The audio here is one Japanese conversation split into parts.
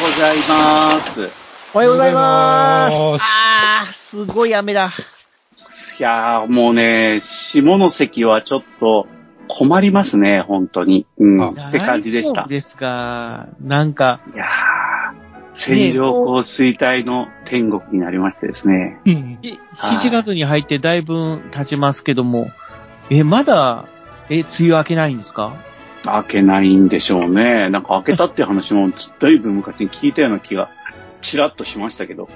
ございます。おはようございます。おはようございますあー、すごい雨だ。いやーもうね、下関はちょっと困りますね、本当に。うん。あって感じでした。ですが、なんか、いやー線状降水帯の天国になりましてですね。うんえはい7月に入ってだいぶ経ちますけども、え、まだ、え、梅雨明けないんですか？開けないんでしょうね。なんか開けたって話もだいぶ昔に聞いたような気がちらっとしましたけど。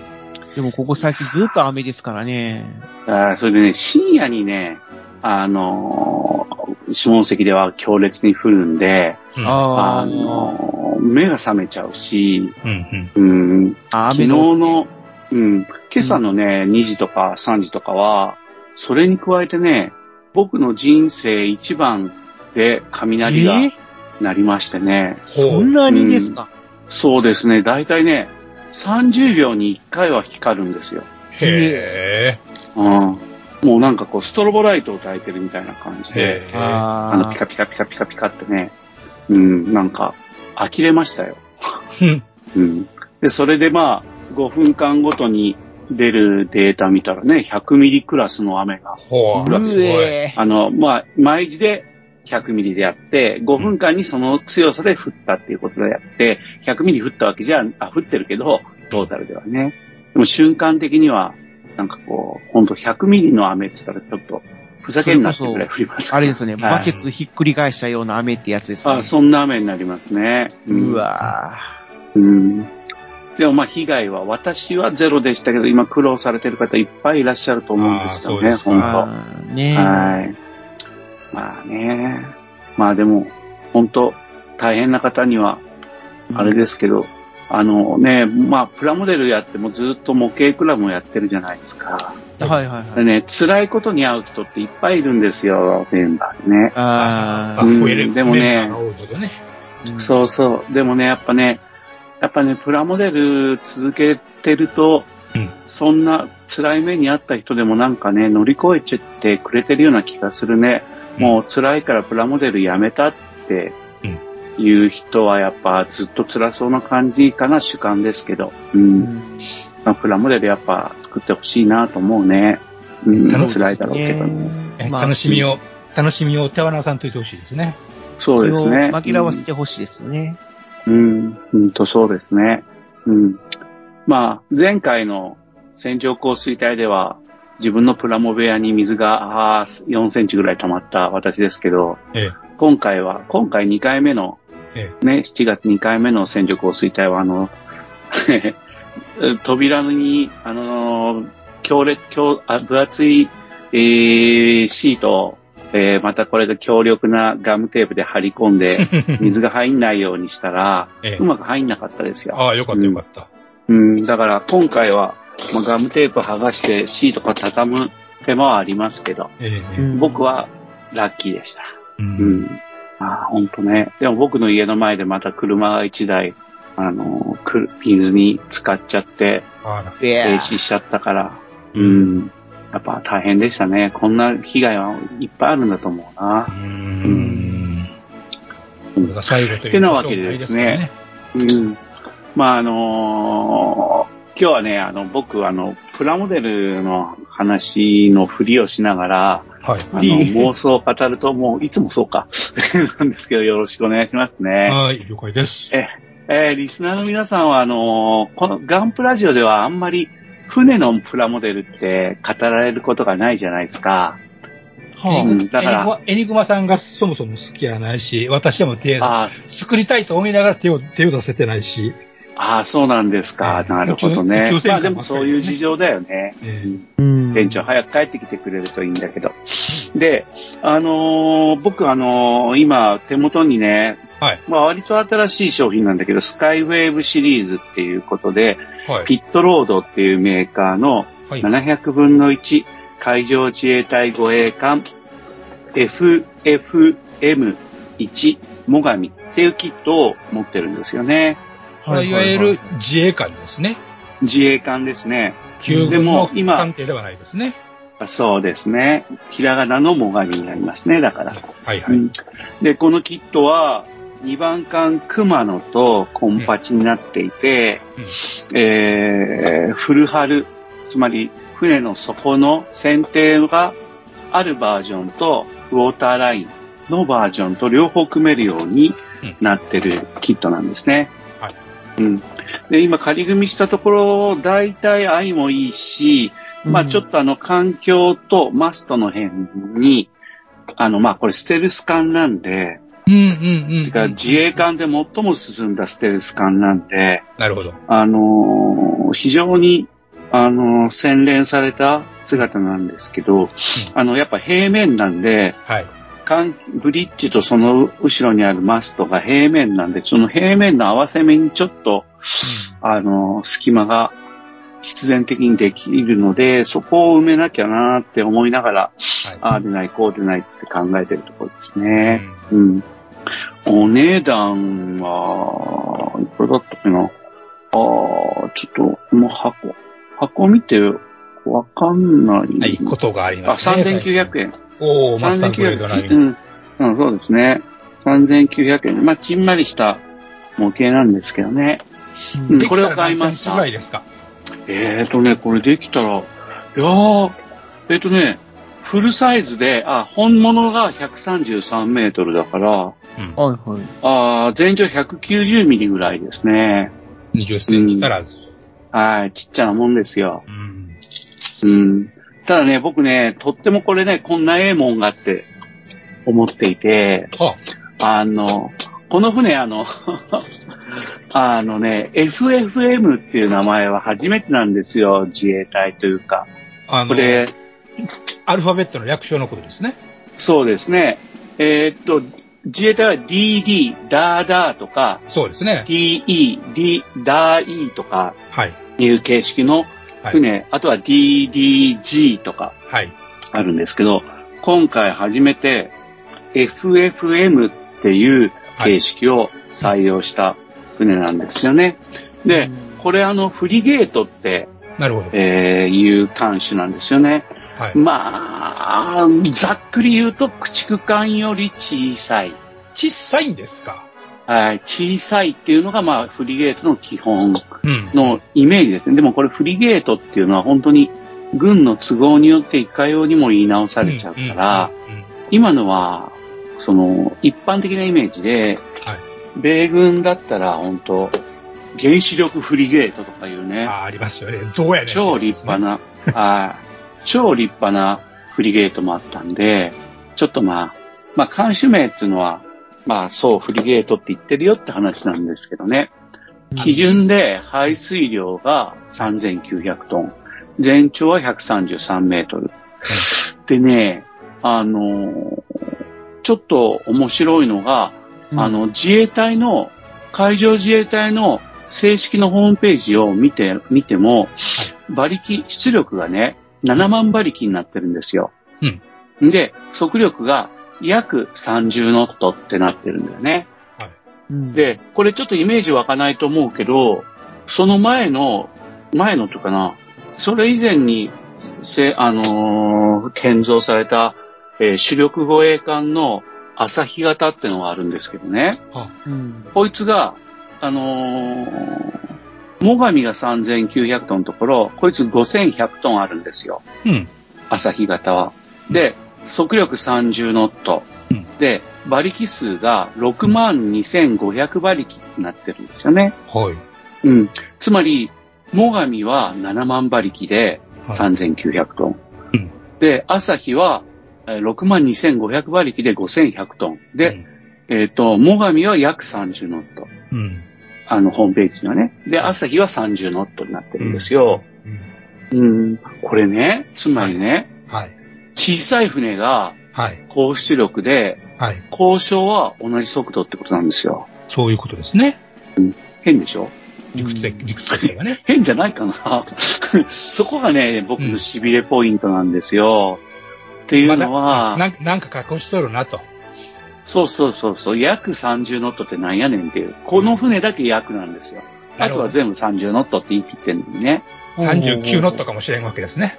でもここ最近ずっと雨ですからね。あーそれでね、深夜にね、あのー下関では強烈に降るんで、うんああーのー目が覚めちゃうし、うんうん、あ昨日の、うん、今朝のね、2時とか3時とかは、それに加えてね、僕の人生一番で雷がえ鳴りましてね、そんなにですか、そうですね、だいたいね、30秒に1回は光るんですよ。へうん。もうなんかこう、ストロボライトを焚いてるみたいな感じえ。で。ああの、ピカピカピカピカピカってね、うん、なんか、呆れましたよ。うんうん。で、それでまあ、5分間ごとに出るデータ見たらね、100ミリクラスの雨が、ほう。あの、まあ、毎時で100ミリでやって、5分間にその強さで降ったっていうことでやって、100ミリ降ったわけじゃ、あ、降ってるけど、トータルではね。でも瞬間的には、なんかこう、ほんと100ミリの雨って言ったらちょっと、ふざけんなってぐらい降りますあれですよね、はいバケツひっくり返したような雨ってやつですね。あ、そんな雨になりますね。んうわうん。でもまあ被害は私はゼロでしたけど、今苦労されてる方いっぱいいらっしゃると思うんですよね、本あーね当。はい。まあね。まあでも、本当大変な方には、あれですけど、あのね、まあプラモデルやってもずっと模型クラブもやってるじゃないですか。はいはいはい。でね、辛いことに会う人っていっぱいいるんですよ、メンバーでね。あうん増える。でもねね。ーうんそうそう。でもね、やっぱね、やっぱね、プラモデル続けてると、うんそんな辛い目にあった人でもなんかね、乗り越えちゃってくれてるような気がするね。うんもう辛いからプラモデルやめたっていう人はやっぱずっと辛そうな感じかな、主観ですけど。う。うんんまあ、プラモデルやっぱ作ってほしいなと思うね。うん、楽しみ辛いだろうけどね。えまあ楽しみを、楽しみを手放さんといてほしいですね。そうですね。紛らわせてほしいですよね。うん、うんとそうですね。うん。まあ、前回の線状降水帯では、自分のプラモ部屋に水があー4センチぐらい溜まった私ですけど、え今回は、今回2回目の、えね、7月2回目の線状降水帯は、あの、扉に、あの、強烈、強、あ分厚い、えーシートを、えーまたこれで強力なガムテープで貼り込んで、え。水が入んないようにしたら、ええうまく入んなかったですよ。ああ、よかったよかった。うん、だから今回は、まあ、ガムテープ剥がしてシートが畳む手間はありますけど、ええうん僕はラッキーでした。う。うんん。ああ、ほんとね。でも僕の家の前でまた車が一台、あの、く水に浸かっちゃって、停や止しちゃったから、うん。やっぱ大変でしたね。こんな被害はいっぱいあるんだと思うなう。ん。これが最後というてなわけでですね。うん。まあ、あのー今日はね、あの、僕、あの、プラモデルの話のふりをしながら、はい。あの、妄想を語ると、もう、いつもそうか。なんですけど、よろしくお願いしますね。はい、了解です。え、えーリスナーの皆さんは、あのーこのガンプラジオではあんまり、船のプラモデルって語られることがないじゃないですか。はうんだからエニグマさんがそもそも好きやないし、私はもう手、あ作りたいと思いながら手を、手を出せてないし、ああ、そうなんですか。ええなるほどねまあ艦でもそういう事情だよね。店長早く帰ってきてくれるといいんだけど。で、あのー僕あのー今手元にね、はい。まあ割と新しい商品なんだけど、スカイウェーブシリーズっていうことで、はい。ピットロードっていうメーカーのはい。700分の1海上自衛隊護衛艦 FFM1 モガミっていうキットを持ってるんですよね。はいわゆる自衛官ですね。自衛艦ですね。で旧軍のも今艦艇ではないですね。そうですね。ひらがなのモガミになりますね、だから。はいはい。うんで、このキットは、2番艦熊野とコンパチになっていて、えー、フルハル、つまり船の底の船底があるバージョンと、ウォーターラインのバージョンと両方組めるようになってるキットなんですね。はいうん。で、今仮組みしたところ、大体愛もいいし、まあちょっとあの環境とマストの辺に、あのまあこれステルス艦なんで、うんうんうん。てか自衛艦で最も進んだステルス艦なんで、なるほど。あのー非常に、あのー洗練された姿なんですけど、あの、やっぱ平面なんで、はい。艦ブリッジとその後ろにあるマストが平面なんで、その平面の合わせ目にちょっと、あのー隙間が必然的にできるので、そこを埋めなきゃなーって思いながら、はい。ああでない、こうでないって考えてるところですね。うんうん。お値段は、いくらだったかな？ああ、ちょっと、もう箱、箱見てわかんない。はい、ことがありあ、ますね。3900円。おー、マスターグレード並み3900円。うん。うん、そうですね。3900円。まあ、ちんまりした模型なんですけどね。うんできたらこれを買いましたらいですか？えーとね、これできたら、いやー、えーとね、フルサイズで、あ、本物が133メートルだから、うん。はいはい。あー全長190ミリぐらいですね。20センチ足らず。はい、ちっちゃなもんですよ。うん。うん。ただね、僕ね、とってもこれね、こんなええもんがって思っていて、はあの、この船、あの、あのね、FFM っていう名前は初めてなんですよ、自衛隊というか。あのこれ、アルファベットの略称のことですね。そうですね。えーっと、自衛隊は DD、ダーダーとか、そうですね。DE、D、ダー E とかはい。いう形式のはい。船、あとは DDG とかはい。あるんですけど、今回初めて FFM っていう形式を採用した船なんですよね。で、これあのフリゲートって、なるほど。えーいう艦種なんですよね。はい。まあ、ざっくり言うと駆逐艦より小さい。小さいんですか？はい、小さいっていうのがまあフリゲートの基本うん。のイメージですね。でもこれフリゲートっていうのは本当に軍の都合によっていかようにも言い直されちゃうから、うんうんうん今のは、その、一般的なイメージで、米軍だったら本当原子力フリゲートとかいうね、あ、ありますよね。どうやねん。超立派な、はい超立派なフリゲートもあったんで、ちょっとまあ、まあ、艦種名っていうのは、まあ、そう、フリゲートって言ってるよって話なんですけどね。基準で排水量が3900トン。全長は133メートル。でね、あのーちょっと面白いのが、あの、自衛隊の、海上自衛隊の正式のホームページを見て、見ても、馬力、出力がね、7万馬力になってるんですよ。うん。で、速力が約30ノットってなってるんだよね。うん、で、これちょっとイメージ湧かないと思うけど、その前の、前のというかな、それ以前に、せ、あのー建造された、えー主力護衛艦の朝日型ってのがあるんですけどね。うん、こいつが、あのー、最上が3900トンのところ、こいつ5100トンあるんですよ。うん。朝日型は。で、速力30ノット。うんで、馬力数が6万2500馬力になってるんですよね。はい。うん。つまり、最上は7万馬力ではい3900トン。うんで、朝日はえー6万2500馬力で5100トン。で、うんえっ、と、最上は約30ノット。うん。あの、ホームページにはね。で、朝日は30ノットになってるんですよ。うん、これね、つまりね、はい。小さい船がはい。高出力で、はい。交渉は同じ速度ってことなんですよ。そういうことですね。変でしょ？理屈で、理屈的にはね。変じゃないかな そこがね、僕の痺れポイントなんですよ。っていうのは、なんなんか隠しとるなと。そうそうそうそう、約30ノットってなんやねんっていう。この船だけ約なんですよ。あとは全部30ノットって言い切ってんのにね。39ノットかもしれんわけですね。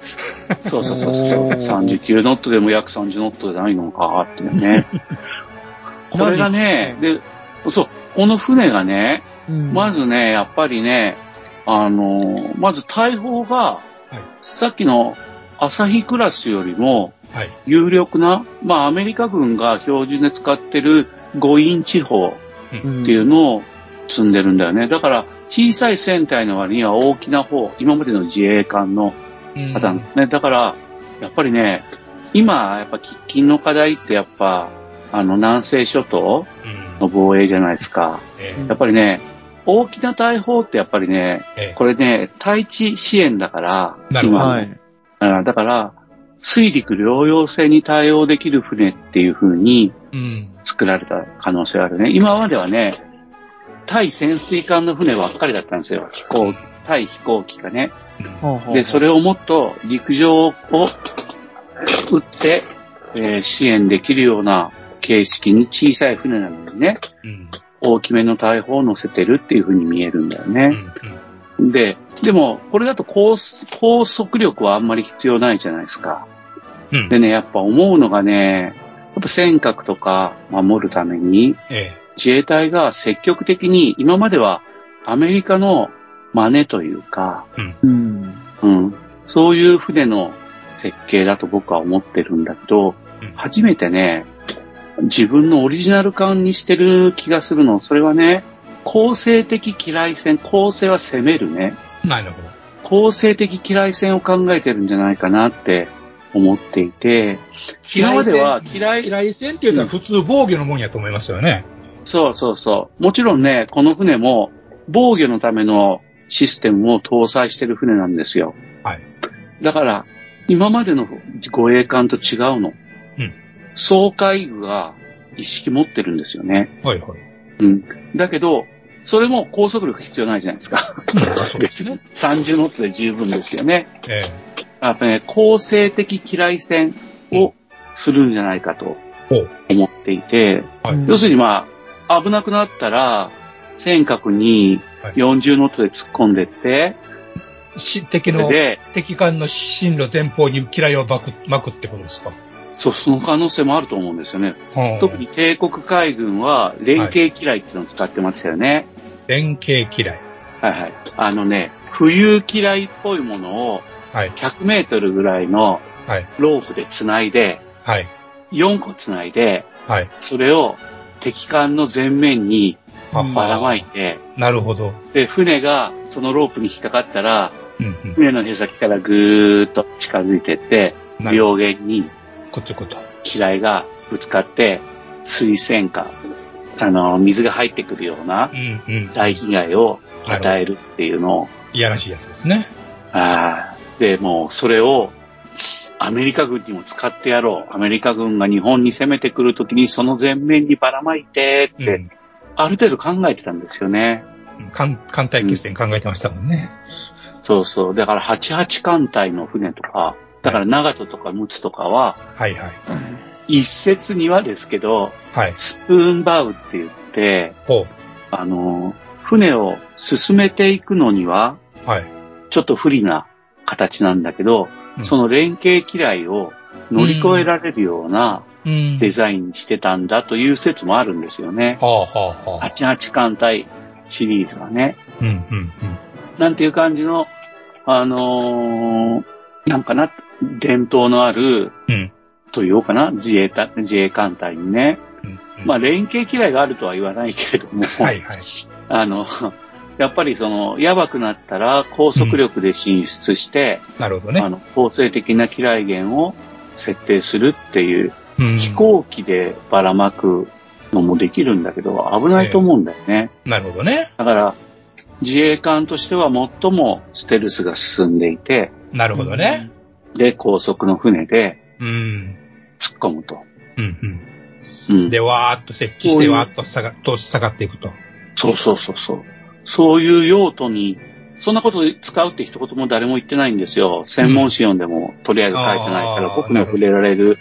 そうそうそうそう。39ノットでも約30ノットじゃないのかって いうね。これがね、で、そう、この船がね、うんまずね、やっぱりね、あの、まず大砲が、はい。さっきの朝日クラスよりもはい。有力な、まあアメリカ軍が標準で使ってる5インチ砲うんっていうのを積んでるんだよね。だから小さい船体の割には大きな方、今までの自衛艦のうんパターンですね。だから、やっぱりね、今、やっぱ喫緊の課題ってやっぱ、あの南西諸島うんの防衛じゃないですか。えやっぱりね、大きな大砲ってやっぱりね、ええこれね、対地支援だから、なるほど今はい。あだから、水陸両用性に対応できる船っていう風にうん。作られた可能性があるね。今まではね、対潜水艦の船ばっかりだったんですよ。飛行、対飛行機がね。で、それ、れをもっと陸上を撃って、えー支援できるような形式に小さい船なのにね、うん。大きめの大砲を乗せてるっていう風に見えるんだようね。ん。で、でも、これだと高速力はあんまり必要ないじゃないですか。うん。でね、やっぱ思うのがね、やっぱ尖閣とか守るために、え自衛隊が積極的に、今まではアメリカの真似というか、え。うん。うん。うん、そういう船の設計だと僕は思ってるんだけど、うん初めてね、自分のオリジナル感にしてる気がするの。それはね、構成的機雷戦、構成は攻めるね。なるほど。構成的機雷戦を考えてるんじゃないかなって思っていて、今までは機雷嫌い戦っていうのは普通防御のもんやと思いますよね。そうそうそう。もちろんね、この船も防御のためのシステムを搭載してる船なんですよ。はい。だから、今までの護衛艦と違うの。うん。総海具が一式持ってるんですよね。はいはい。うん。だけど、それも高速力必要ないじゃないですか。うん、そうですね。30ノットで十分ですよね。えやっぱね、構成的機雷戦をするんじゃないかと。思っていて、はい。うん要するにまあ、危なくなったら、尖閣にはい40ノットで突っ込んでって、し敵の、敵艦の進路前方に嫌いを巻く、巻くってことですか？そう、その可能性もあると思うんですよね。はあ特に帝国海軍は連携機雷っていうのを使ってますよね。連携嫌い。はいはい。あのね、浮遊機雷っぽいものをはい。100メートルぐらいのはい。ロープで繋いで、はい。4個繋いで、はい。それを敵艦の前面にはばらまは。いて、なるほど。で、船がそのロープに引っかかったら、うんうん。船のへ先からぐーっと近づいてって、なる両舷にくっつくと。機雷がぶつかって、水栓か、あの、水が入ってくるような。大被害を与えるっていうのを、いやらしいやつですね。あーで、もうそれをアメリカ軍にも使ってやろう。アメリカ軍が日本に攻めてくるときにその前面にばらまいてって、うん。ある程度考えてたんですよね。艦、艦隊決戦考えてましたもんね。そうそう。だから88艦隊の船とか、だから長門とか陸奥とかは、はいはい。一説にはですけど、はい。スプーンバウって言って、ほあの、船を進めていくのには、う。はい。ちょっと不利な形なんだけど、うんその連携機雷を乗り越えられるようなうん。デザインにしてたんだという説もあるんですよね。はあはあはあ。88艦隊シリーズはね。うんうんうん。なんていう感じの、あのーなんかな、伝統のある、うん。と言おうかな、自衛隊、自衛艦隊にね。うんうんまあ、連携機雷があるとは言わないけれども、はいはい。あの、やっぱりその、やばくなったら高速力で進出して、なるほどね。あの、構成的な機雷源を設定するっていう、うん。飛行機でばらまくのもできるんだけど、危ないと思うんだよね。なるほどね。だから、自衛艦としては最もステルスが進んでいて、なるほどね。で、高速の船でうん。突っ込むと。うん、うんうん。で、わーっと設置して、わーっと下が、下がっていくと。そうそうそうそう。そういう用途に、そんなこと使うって一言も誰も言ってないんですよ。専門誌読んでもとりあえず書いてないから、僕の触れられる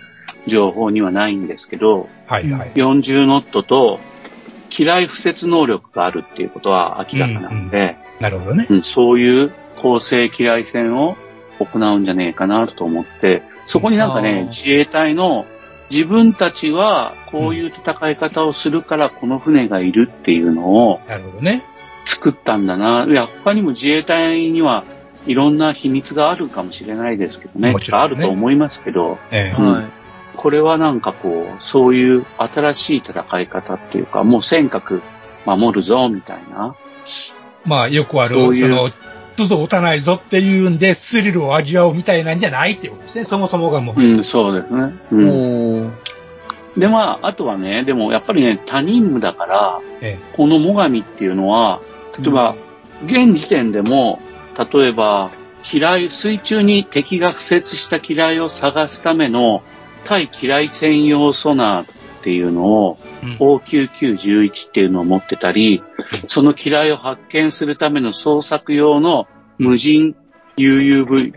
情報にはないんですけど、はい、はい。40ノットと、機雷不設能力があるっていうことは明らかなんで、なるほどね。うんそういう構成機雷戦を行うんじゃねえかなと思って、そこになんかね、自衛隊の自分たちはこういう戦い方をするからこの船がいるっていうのをなるほどね。作ったんだな。いや、他にも自衛隊にはいろんな秘密があるかもしれないですけどね。もちろんねあると思いますけど、ええうんはい。これはなんかこう、そういう新しい戦い方っていうか、もう尖閣守るぞ、みたいな。まあ、よくある、そういうその、都度打たないぞっていうんで、スリルを味わうみたいなんじゃないっていうことですね。そもそもがもう。うん、そうですね。うん。で、まあ、あとはね、でもやっぱりね、他任務だから、えこの最上っていうのは、例えば、現時点でも、例えば、機雷、水中に敵が敷設した機雷を探すための対機雷専用ソナーっていうのを、え。うん。O9911 っていうのを持ってたり、その機雷を発見するための捜索用の無人 UUV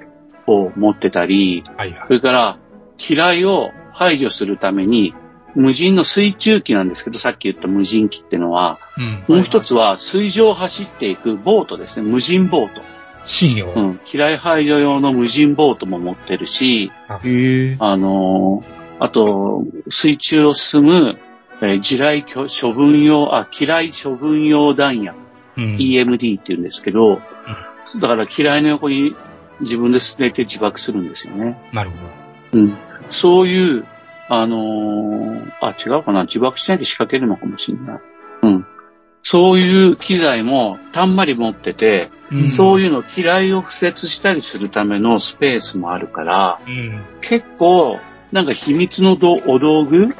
を持ってたり、はいはいそ。れから機雷を排除するために無人の水中機なんですけど、さっき言った無人機っていうのは、うん。もう一つは水上を走っていくボートですね。無人ボート。信用。うん。機雷排除用の無人ボートも持ってるし、へえ。あのーあと、水中を進む、えー地雷処分用、あ、機雷処分用弾薬、うん。EMD って言うんですけど、だから機雷の横に自分で捨てて自爆するんですよね。なるほど。うん。そういう、あのーあ、違うかな自爆しないで仕掛けるのかもしれない。うん。そういう機材もたんまり持ってて、うんそういうの機雷を敷設したりするためのスペースもあるから、うん。結構、なんか秘密のどお道具。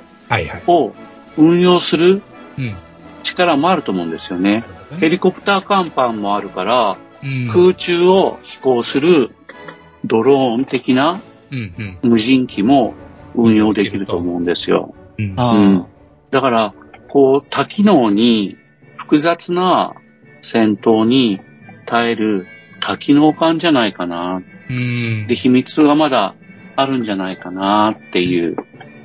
を運用するうん。力もあると思うんですよね。ヘリコプター甲板もあるから、うん。空中を飛行するドローン的なうん無人機も運用できると思うんですよ。うん。うん。だから、こう、多機能に複雑な戦闘に耐える多機能艦じゃないかな。うんで、。秘密がまだあるんじゃないかなっていう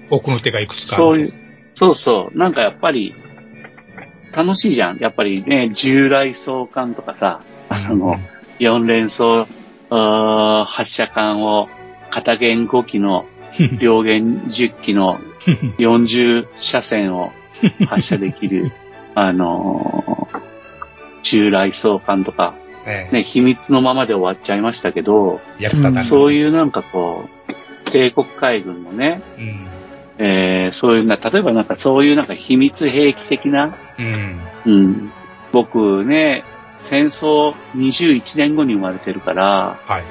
奥の手がいくつかある。そういう、そうそう。なんかやっぱり、楽しいじゃん。やっぱりね、従来装艦とかさ、あの、4連装、発射艦を、片弦5機の、両弦10機の40車線を発射できる、あのー従来装艦とか、ええね、秘密のままで終わっちゃいましたけど。そういうなんかこう、帝国海軍のね、うん。えーそういうな、例えばなんかそういうなんか秘密兵器的な、うん。うん。僕ね、戦争21年後に生まれてるから、はい。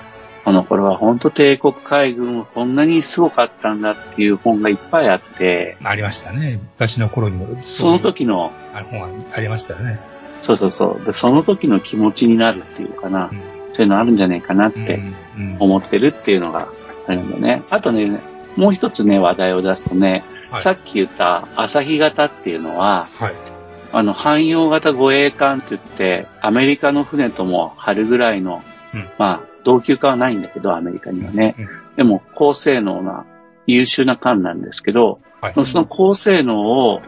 この頃は本当帝国海軍はこんなにすごかったんだっていう本がいっぱいあって、ありましたね。昔の頃にも。その時の、あの本はありましたよね。そうそうそう、でその時の気持ちになるっていうかな、うんそういうのあるんじゃないかなっうんてうん思ってるっていうのがあるんだよね。あとね、もう一つね、話題を出すとね、はいさっき言った朝日型っていうのは、はい。あの、汎用型護衛艦って言って、アメリカの船とも春ぐらいの、うんまあ、同級艦はないんだけど、アメリカにはね。うんでも、高性能な、優秀な艦なんですけど、はい。その高性能を、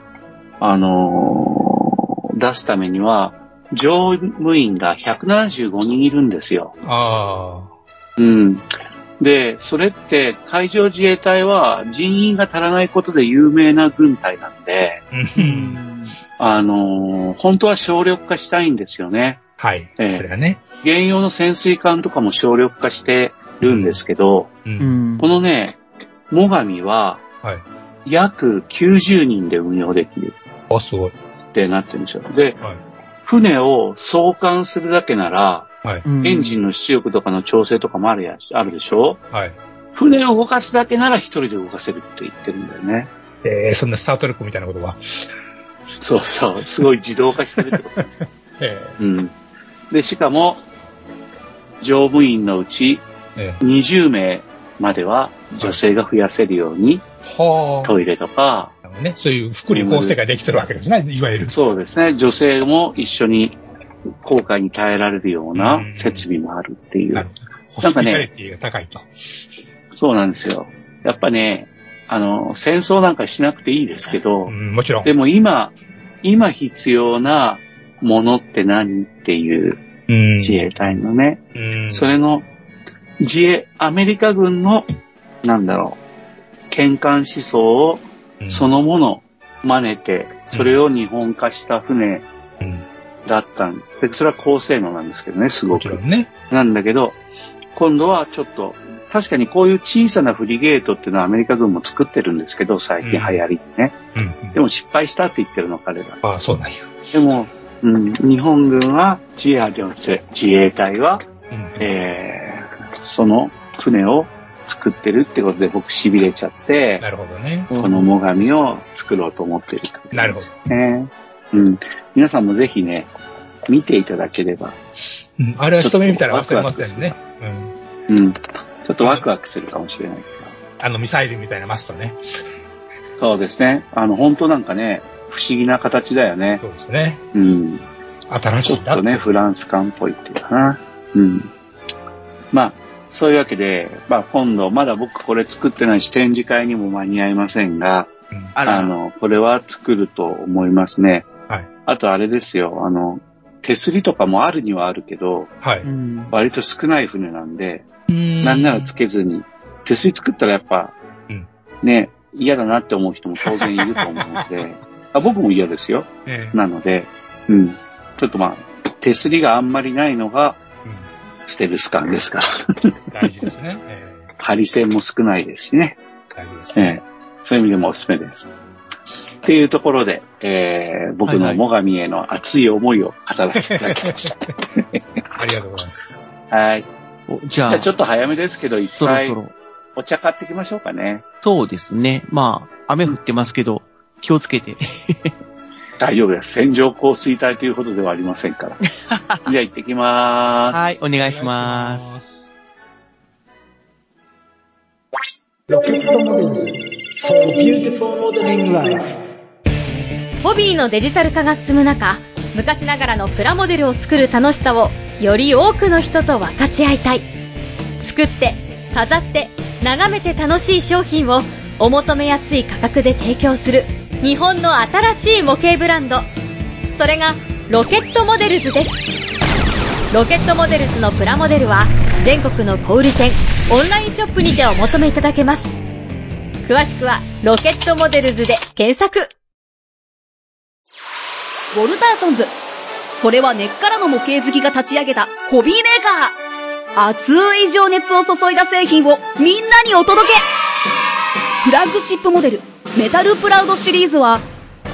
あのー出すためには、乗務員が175人いるんですよ。あうん。で、それって海上自衛隊は人員が足らないことで有名な軍隊なんで、あ。のー本当は省力化したいんですよね。はい。ええそれがね。現用の潜水艦とかも省力化してるんですけど、う。うんんこのね、最上ははい。約90人で運用できるあ、すごい。ってなってるんですよ。で、はい。船を送還するだけなら、はい。エンジンの出力とかの調整とかもあるや、あるでしょ？はい。船を動かすだけなら一人で動かせるって言ってるんだよね。えー、そんなスタートレックみたいなことは？そうそう。すごい自動化してるってことですよ。えうん。で、しかも、乗務員のうちええ。20名までは女性が増やせるように、はあ。トイレとか、ね。そういう福利厚生ができてるわけですね。いわゆる。そうですね、女性も一緒に効果に耐えられるようなうん設備もあるっていう。なんかねスピタリティが高いと。そうなんですよ。やっぱね、あの、戦争なんかしなくていいですけど、うん、もちろん。でも今、今必要なものって何っていううん。自衛隊のね、うん。それの自衛、アメリカ軍の、なんだろう、喧嘩思想をうん、そのもの真似て、それを日本化した船うん、だったんで、それは高性能なんですけどね、すごくね。なんだけど、今度はちょっと、確かにこういう小さなフリゲートっていうのはアメリカ軍も作ってるんですけど、最近流行りでね。うん。でも失敗したって言ってるの、彼ら。ああ、そうなんや。でも、うん、日本軍は、自衛隊は、うん。えー、その船を作ってるってことで僕痺れちゃって、なるほどね。この最上を作ろうと思ってるなるほど。ど。ね。うん。皆さんもぜひね、見ていただければ、うん。あれは一目見たら忘れませんね。うん。うん。ちょっとワクワクするかもしれないですけど。あのミサイルみたいなマストね。そうですね。あの、本当なんかね、不思議な形だよね。そうですね。うん。新しいなちょっとね、フランス感っぽいっていうかな。うん。まあ、そういうわけで、まあ今度、まだ僕これ作ってないし展示会にも間に合いませんが、うん。あら、あの、これは作ると思いますね。はい。あとあれですよ、あの、手すりとかもあるにはあるけど、はい。うん。割と少ない船なんで、うんなんならつけずに、手すり作ったらやっぱ、うんね、嫌だなって思う人も当然いると思うので、あ僕も嫌ですよ。ええなので、うん。ちょっとまあ、手すりがあんまりないのがうんステルス感ですから。大事ですね。えハリセンも少ないですしね。え大事ですえね。えそういう意味でもおすすめです。っていうところで、えー、僕のはい最上への熱い思いを語らせていただきました。ありがとうございます。はい。おじじゃあ、ちょっと早めですけど、一回そろそろ。お茶買ってきましょうかね。そうですね。まあ、雨降ってますけど、気をつけて。大丈夫です。線状降水帯というほどではありませんから。じゃあ行ってきまーす。はい、お願いします。す。ロケットモデル for beautiful modeling life ホビーのデジタル化が進む中、昔ながらのプラモデルを作る楽しさをより多くの人と分かち合いたい。作って、飾って、眺めて楽しい商品をお求めやすい価格で提供する日本の新しい模型ブランド。それがロケットモデルズです。ロケットモデルズのプラモデルは全国の小売店、オンラインショップにてお求めいただけます。詳しくはロケットモデルズで検索。ウォルターソンズ。それは根っからの模型好きが立ち上げたホビーメーカー。熱い情熱を注いだ製品をみんなにお届けフラッグシップモデル、メタルプラウドシリーズは、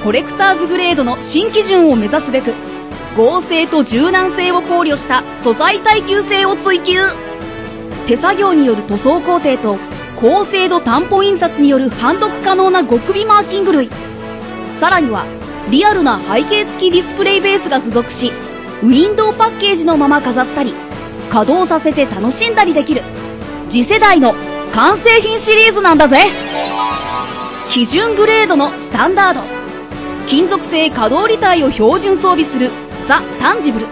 コレクターズグレードの新基準を目指すべく、合成と柔軟性を考慮した素材耐久性を追求。手作業による塗装工程と高精度担保印刷による判読可能な極微マーキング類。さらにはリアルな背景付きディスプレイベースが付属しウィンドウパッケージのまま飾ったり稼働させて楽しんだりできる。次世代の完成品シリーズなんだぜ。基準グレードのスタンダード。金属製可動履帯を標準装備するザ・タンジブル。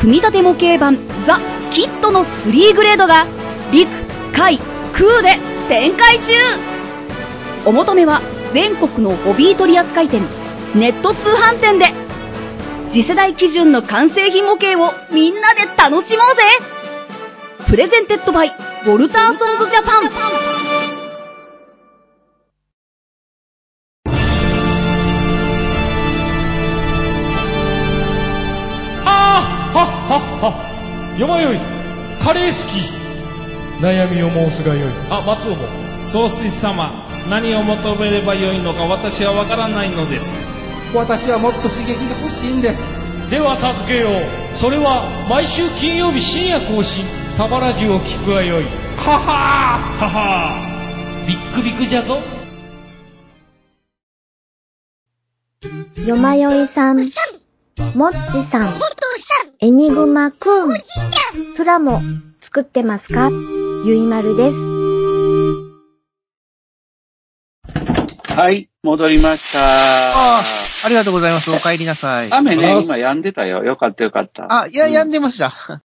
組み立て模型版ザ・キットの3グレードが陸、海、空で展開中。お求めは全国のホビー取扱店ネット通販店で。次世代基準の完成品模型をみんなで楽しもうぜ。 presented by ウォルターソンズジャパン。っはっはよまよいカレー好き。悩みを申すがよい。あ松尾も。総帥様何を求めればよいのか私はわからないのです。私はもっと刺激が欲しいんです。では助けよう。それは毎週金曜日深夜更新。サバラジュを聞くがよい。ははー。ははー。ビックビックじゃぞ。よまよいさん、もっちさん、エニグマくん、プラモ作ってますか？ゆいまるです。はい、戻りました。あありがとうございます。お帰りなさい。雨ね、今止んでたよ。よかったよかった。あ、いや、やんでました。は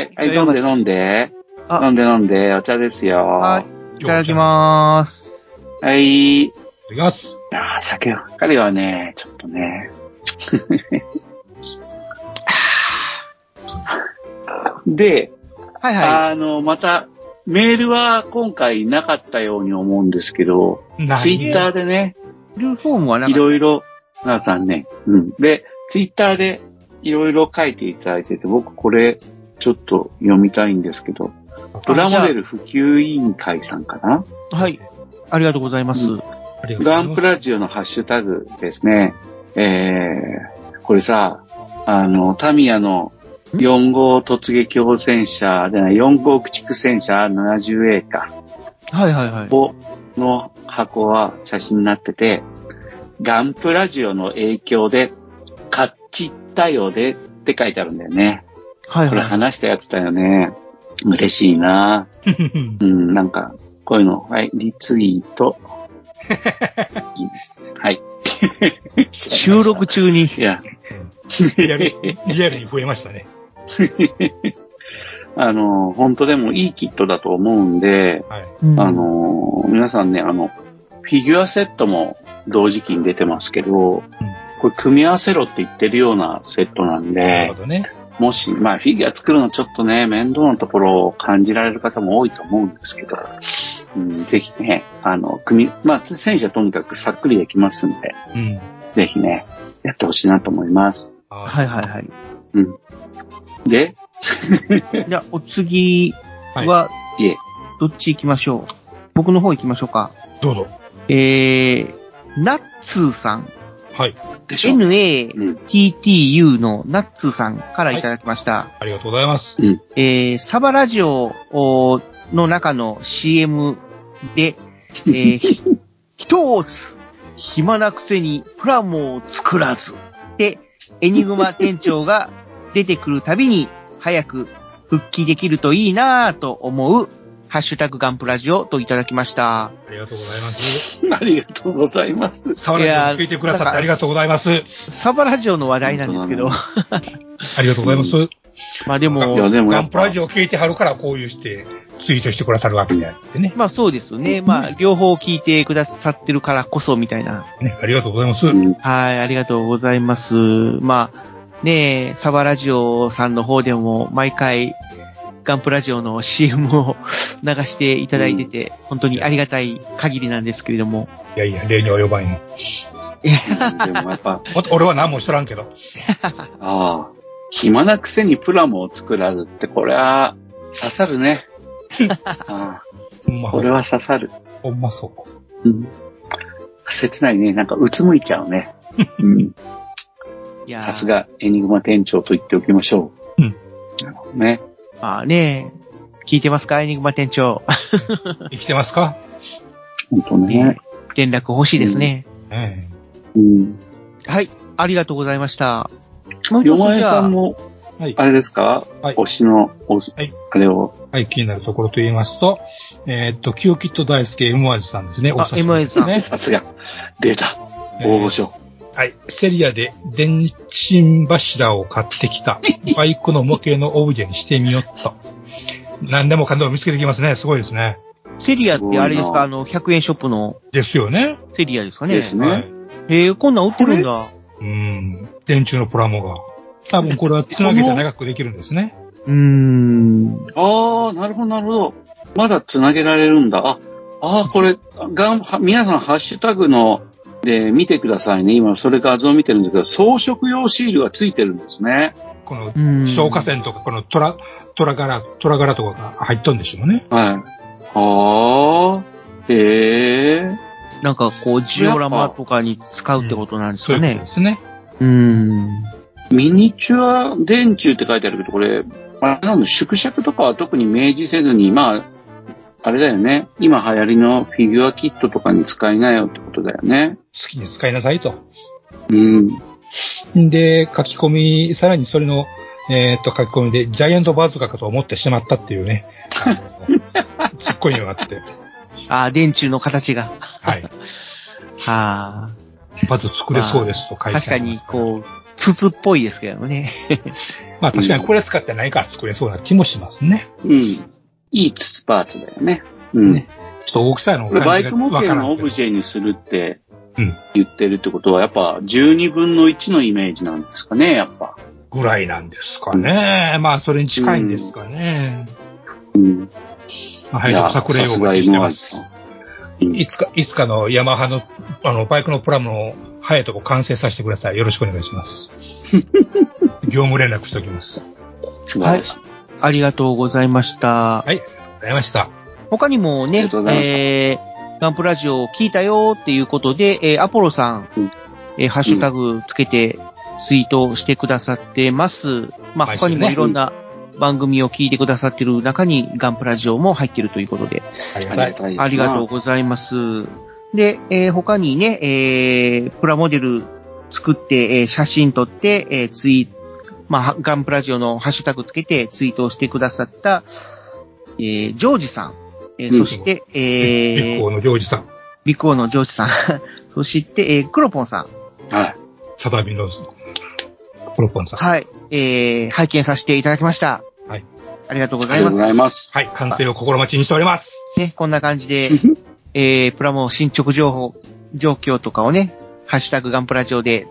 い、はい、飲んで飲んで。あ飲んで飲んで、お茶ですよ。はい。いただきまーす。はい。いただきます。やー酒ばっかりはね、ちょっとね。で、はいはあの、また、メールは今回なかったように思うんですけど、ないツイッターでね、い。ろいろ、皆さんね、うん。で、ツイッターでいろいろ書いていただいてて、僕これちょっと読みたいんですけど、プラモデル普及委員会さんかな？た。はい。ありがとうございます。うござガいますンプラジオのハッシュタグですね。えー、これさ、あの、タミヤの4号突撃砲戦車でない、4号駆逐戦車 70A か。はいはいはい。を、の箱は写真になってて、ガンプラジオの影響で、買っちったよでって書いてあるんだよね。これはいはい。話したやつだよね。嬉しいな うん、なんか、こういうの、はい、リツイート。はい。収録中に。いや、リアル、リアルに増えましたね。あの、本当でもいいキットだと思うんで、はい。うんあの、皆さんね、あの、フィギュアセットも同時期に出てますけど、これ組み合わせろって言ってるようなセットなんでなるほ、どね。もし、まあフィギュア作るのちょっとね、面倒なところを感じられる方も多いと思うんですけど、うん、ぜひね、あの、組み、まあ戦車とにかくさっくりできますんで、うん。ぜひね、やってほしいなと思います。ははいはいはい。うん。で、じゃあ、お次はいは、いえ、どっち行きましょう？僕の方行きましょうか。い。どうぞ。えー、ナッツーさん。はい。でしょ。うん。NATTU のナッツーさんからいただきました。ありがとうございます。えー、サバラジオおの中の CM で、えー、ひ一つ、暇なくせにプラモを作らず、で、エニグマ店長が出てくるたびに、早く復帰できるといいなぁと思う、ハッシュタグガンプラジオといただきました。ありがとうございます。ありがとうございます。サワラジオ聞いてくださってありがとうございます。サバラジオの話題なんですけど、ありがとうございます。まあでも、ガンプラジ、オ聞いてはるからこういうしてツイートしてくださるわけであってね。まあそうですね。まあ、両方聞いてくださってるからこそみたいなね、ありがとうございます。うんはい、ありがとうございます。まあ、ねえ、サバラジオさんの方でも毎回、ガンプラジオの CM を流していただいてて、本当にありがたい限りなんですけれども。いやいや、例には及ばんよ。でもやっぱ、お俺は何もしとらんけど。ああ、暇なくせにプラモを作らずって、これは刺さるね。あほんまあ、これは刺さる。ほんまそう。うん。切ないね。なんかうつむいちゃうね。うん。いやーさす。がエニグマ店長と言っておきましょう。うん。なるほどね。まあねえ、聞いてますかエニグマ店長。生きてますか？本当ね。連絡欲しいですね。えうん。はい、ありがとうございました。もう一つよまえじゃあさんも、えはい。あれですか？はい推しの、おすはいあれを。はい、気になるところと言いますと、えーっと、キヨキット大輔 M ワーズさんですね。お久しぶりですね。さすが。出た。えー大御所。はい。セリアで電信柱を買ってきた バイクの模型のオブジェにしてみよっと。何でもかんでも見つけてきますね。すごいですね。セリアってあれですか？あの、100円ショップのですよね。セリアですかね？ですねはい。えー、こんなん売ってるんだ。うん。電柱のプラモが。多分これは繋げて長くできるんですね。うーん。ああ、なるほど、なるほど。まだ繋げられるんだ。あ、ああ、これ、がん、は皆さん、ハッシュタグの、で、見てくださいね。今、それ画像見てるんだけど、装飾用シールがついてるんですね。このうん。消火栓とか、このトラ、トラ柄、トラ柄とかが入っとんでしょうね。はい。はあ、へえ。なんかこう、ジオラマとかに使うってことなんですそういうことかねで。すね。うーん。ミニチュア電柱って書いてあるけど、これ、あ縮尺とかは特に明示せずに、まあ、あれだよね。今流行りのフィギュアキットとかに使いなよってことだよね。好きに使いなさいと。うん。で、書き込み、さらにそれのえーっと、書き込みで、ジャイアントバズーカかと思ってしまったっていうね、あのツッコミがあって、ああ、電柱の形が。はい。は あ。まず作れそうですと書いて確かにあります、こう、筒っぽいですけどね。まあ確かにこれ使って何か作れそうな気もしますね。うん。いい筒パーツだよね。うん。ねちょっと大きさのバイク模型のオブジェにするってうん言ってるってことは、やっぱ12分の1のイメージなんですかね、やっぱ。ぐらいなんですかね。まあそれに近いんですかね。うん。まあ、はいい、や作例をお待ちして M1 まさす。ん。いつか、いつかのヤマハの、あの、バイクのプラムの早いとこ完成させてください。よろしくお願いします。業務連絡しておきます。素晴らしい。ありがとうございました。はい、ありがとうございました。他にもねえー、ガンプラジオを聞いたよっていうことで、えー、アポロさん、うんえーハッシュタグつけてツイートしてくださってます。まあ、他にもいろんな番組を聞いてくださってる中にガンプラジオも入ってるということで、ありがたい。ありがたいですなありがとうございます。で、えー他にね、えープラモデル作って、えー写真撮って、えーツイまあ、はガンプラジオのハッシュタグつけてツイートをしてくださった、えージョージさん、えーうんそして、ビえーッコーのジョージさん、ビコーのジョージさん、そして、えークロポンさん、はい。サダビのプロポンさん。はい、えー拝見させていただきました。はい。ありがとうごありがとうございます。ざいます。はい、完成を心待ちにしております。ね、こんな感じで、えー、プラモ進捗情報、状況とかをね、ハッシュタグガンプラ上で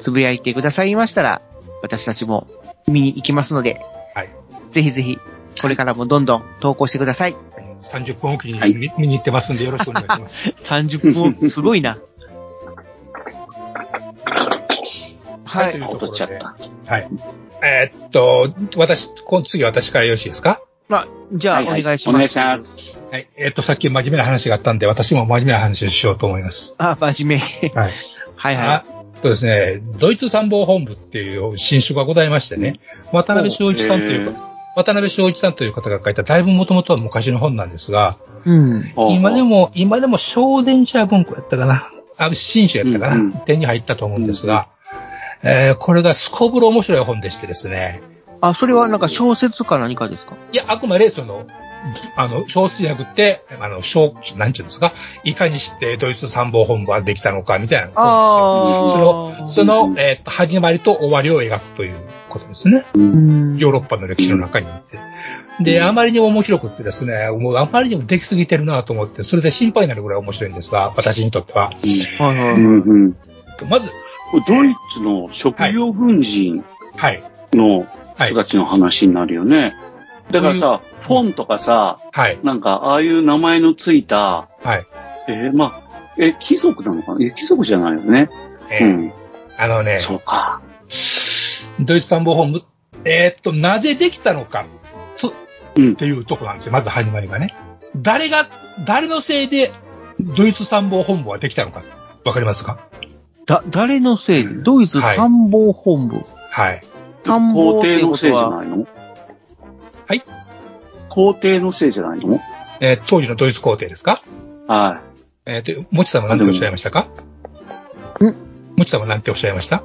つぶやいてくださいましたら、私たちも見に行きますので、はい。ぜひぜひ、これからもどんどん投稿してください。30分おきにはい見,、見に行ってますんでよろしくお願いします。30分、すごいな。はいというところで落とっちゃった。はい。えーっと、私、今次私からよろしいですか？まあ、じゃあ、お願いします。お願いします。はい。えーっと、さっき真面目な話があったんで、私も真面目な話をしようと思います。あ、真面目。はい。はいはあそうですね、ドイツ参謀本部っていう新種がございましてね、渡辺正一さんという、へー渡辺正一さんという方が書いた、だいぶもともとは昔の本なんですが、い。うん。今でも、今でも小電車文庫やったかな？あ、新種やったかな？うんうん手に入ったと思うんですが、えーこれがすこぶる面白い本でしてですね。あ、それはなんか小説か何かですか？いや、あくまでその、あの、小説じゃなくて、あの、小、なんていうんですか、いかにしてドイツ参謀本部はできたのか、みたいな本ですよ。そのう、んえーっと、始まりと終わりを描くということですね。うん、ヨーロッパの歴史の中において。で、あまりにも面白くってですね、もうあまりにもできすぎてるなと思って、それで心配になるぐらい面白いんですが、私にとっては。はいはいはい。うんうん。まず、ドイツの職業軍人はい。のはい人。たちの話になるよね。だからさ、フォンとかさ、はい。なんか、ああいう名前のついた、はい。えーまあ、え、貴族なのかな？え、貴族じゃないよね。えーうん。あのね、そうか。ドイツ参謀本部、えーっと、なぜできたのか、と、うんっていうとこなんですよ。まず始まりがね。誰が、誰のせいで、ドイツ参謀本部はできたのか、わかりますか？だ、誰のせいで？ドイツ参謀本部。はい。参謀皇っていう帝のせいじゃないの？はい。皇帝のせいじゃないの？えー当時のドイツ皇帝ですか？はえーっと、もちさんは何ておっしゃいましたか？ん？もちさんは何ておっしゃいました？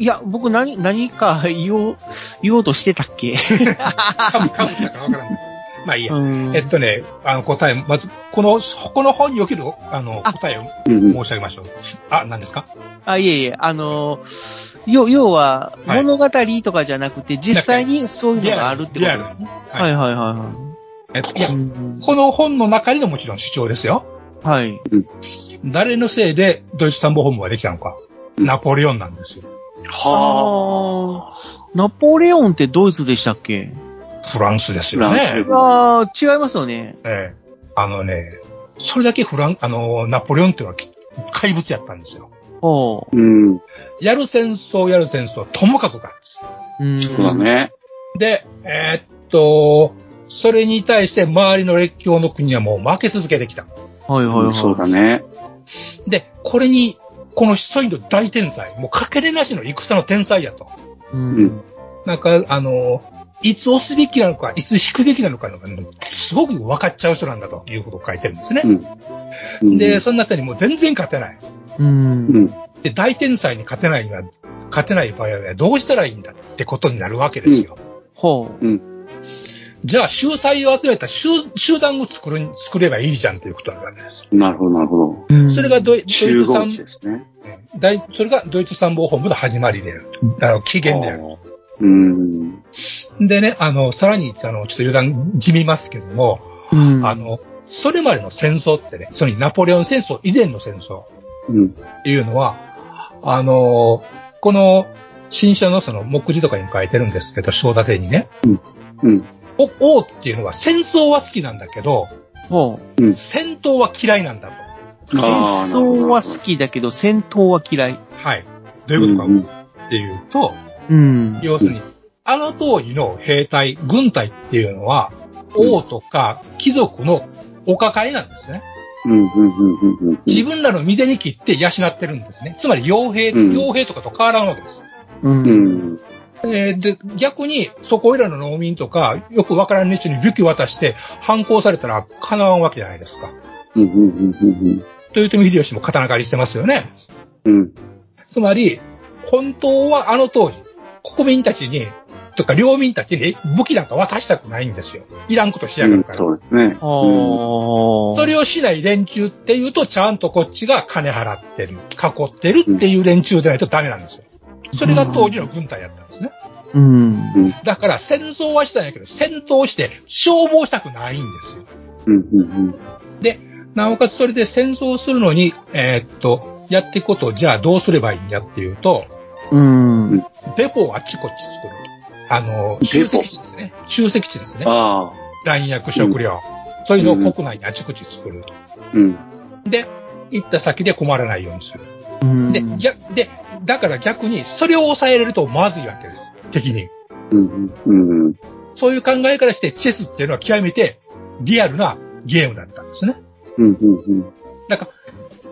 いや、僕何、何か言おう、言おうとしてたっけ？かぶ、かぶったかわからない。まあいいや。うん。えっとね、あの答え、まず、この、この本における、あの、あ答えを申し上げましょう。あ、何ですか？あ、いえいえ、あのー、要、要は、はい物語とかじゃなくて、実際にそういうのがあるってことリアルですね。はいはいはいはえっと、いやいはい。、うんこの本の中にのもちろん主張ですよ。はい。誰のせいでドイツ参謀本部ができたのか。ナポレオンなんですよ。はあ。ナポレオンってドイツでしたっけ？フランスですよね。フランスああ、違いますよね。ええあのね、それだけフラン、あの、ナポレオンっていうのはき怪物やったんですよ。おう。うん。やる戦争、やる戦争、ともかく勝つ。うん。そうだね。で、えーっと、それに対して周りの列強の国はもう負け続けてきた。はいはいはい。そうだね。で、これに、この一人の大天才、もうかけれなしの戦の天才やと。うん。なんか、あの、いつ押すべきなのか、いつ引くべきなのかすごく分かっちゃう人なんだということを書いてるんですね。うん。で、そんな人にもう全然勝てない。う。うんん。で、大天才に勝てないには、勝てない場合はどうしたらいいんだってことになるわけですよ。ほう。うん。じゃあ、秀才を集めた集集団を作る、作ればいいじゃんということなわけです。なるほど、なるほど。うんそれがドイドイツ参値ですね。大それがドイツ参謀本部の始まりであると。あの、起源である。うん。でね、あの、さらに、あの、ちょっと余談じみますけども、うん。あの、それまでの戦争ってね、そのナポレオン戦争以前の戦争いうのは、あの、この、新書のその目次とかにも書いてるんですけど、章立てにね、うん。お王っていうのは戦争は好きなんだけど、ほう。戦闘は嫌いなんだと。戦争は好きだけど、戦闘は嫌い。はい。どういうことかうんっていうと、うん。要するに、あの当時の兵隊、軍隊っていうのは、王とか貴族のお抱えなんですね。うん。うん。うん。うん。自分らの身に切って養ってるんですね。つまり傭兵、うん傭兵とかと変わらんわけです。う。うんん。えーで、逆に、そこいらの農民とか、よくわからん人に武器を渡して反抗されたら叶わんわけじゃないですか。うん。うん。うん。豊臣秀吉も刀狩りしてますよね。うん。つまり、本当はあの当時、国民たちに、とか領民たちに武器なんか渡したくないんですよ。いらんことしやがるから。そうですね。あーそれをしない連中っていうと、ちゃんとこっちが金払ってる、囲ってるっていう連中でないとダメなんですよ。それが当時の軍隊やったんですね。うん。だから戦争はしたんやけど、戦闘して消耗したくないんですよ。うん。うん。で、なおかつそれで戦争するのに、えーっと、やっていくことをじゃあどうすればいいんやっていうと、うん。デポをあっちこっち作る。あの、集積地ですね。集積地ですね。弾薬、食料。そういうのを国内にあちこち作る。うん。で、行った先で困らないようにする。うん。で、逆、で、だから逆に、それを抑えれるとまずいわけです。敵に。うん。うん。そういう考えからして、チェスっていうのは極めてリアルなゲームだったんですね。うん。うん。だから、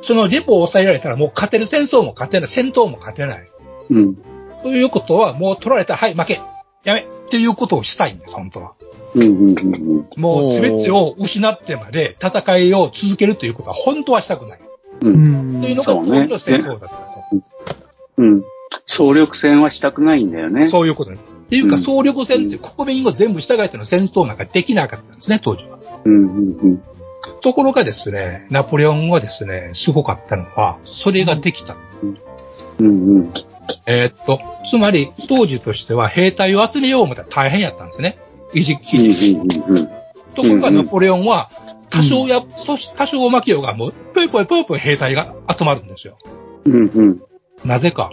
そのレポを抑えられたらもう勝てる戦争も勝てない、戦闘も勝てない。うん。ということは、もう取られたら、はい、負け、やめ、っていうことをしたいんです、本当は。うん。うん。もう全てを失ってまで戦いを続けるということは本当はしたくない。う。うんん。というのが当時の戦争だったと。うん。総力戦はしたくないんだよね。そういうことね。っていうか、うん総力戦って国民を全部従えての戦争なんかできなかったんですね、当時は。うん。うん。ところがですね、ナポレオンはですね、すごかったのは、それができた。うん。うん。えーっと、つまり、当時としては兵隊を集めよう思ったら大変やったんですね。維持、維持。うん。うん。ところがナポレオンは、多少や、そし多少負けようが、もう、ぽいぽいぽいぽい兵隊が集まるんですよ。うん。うん。なぜか、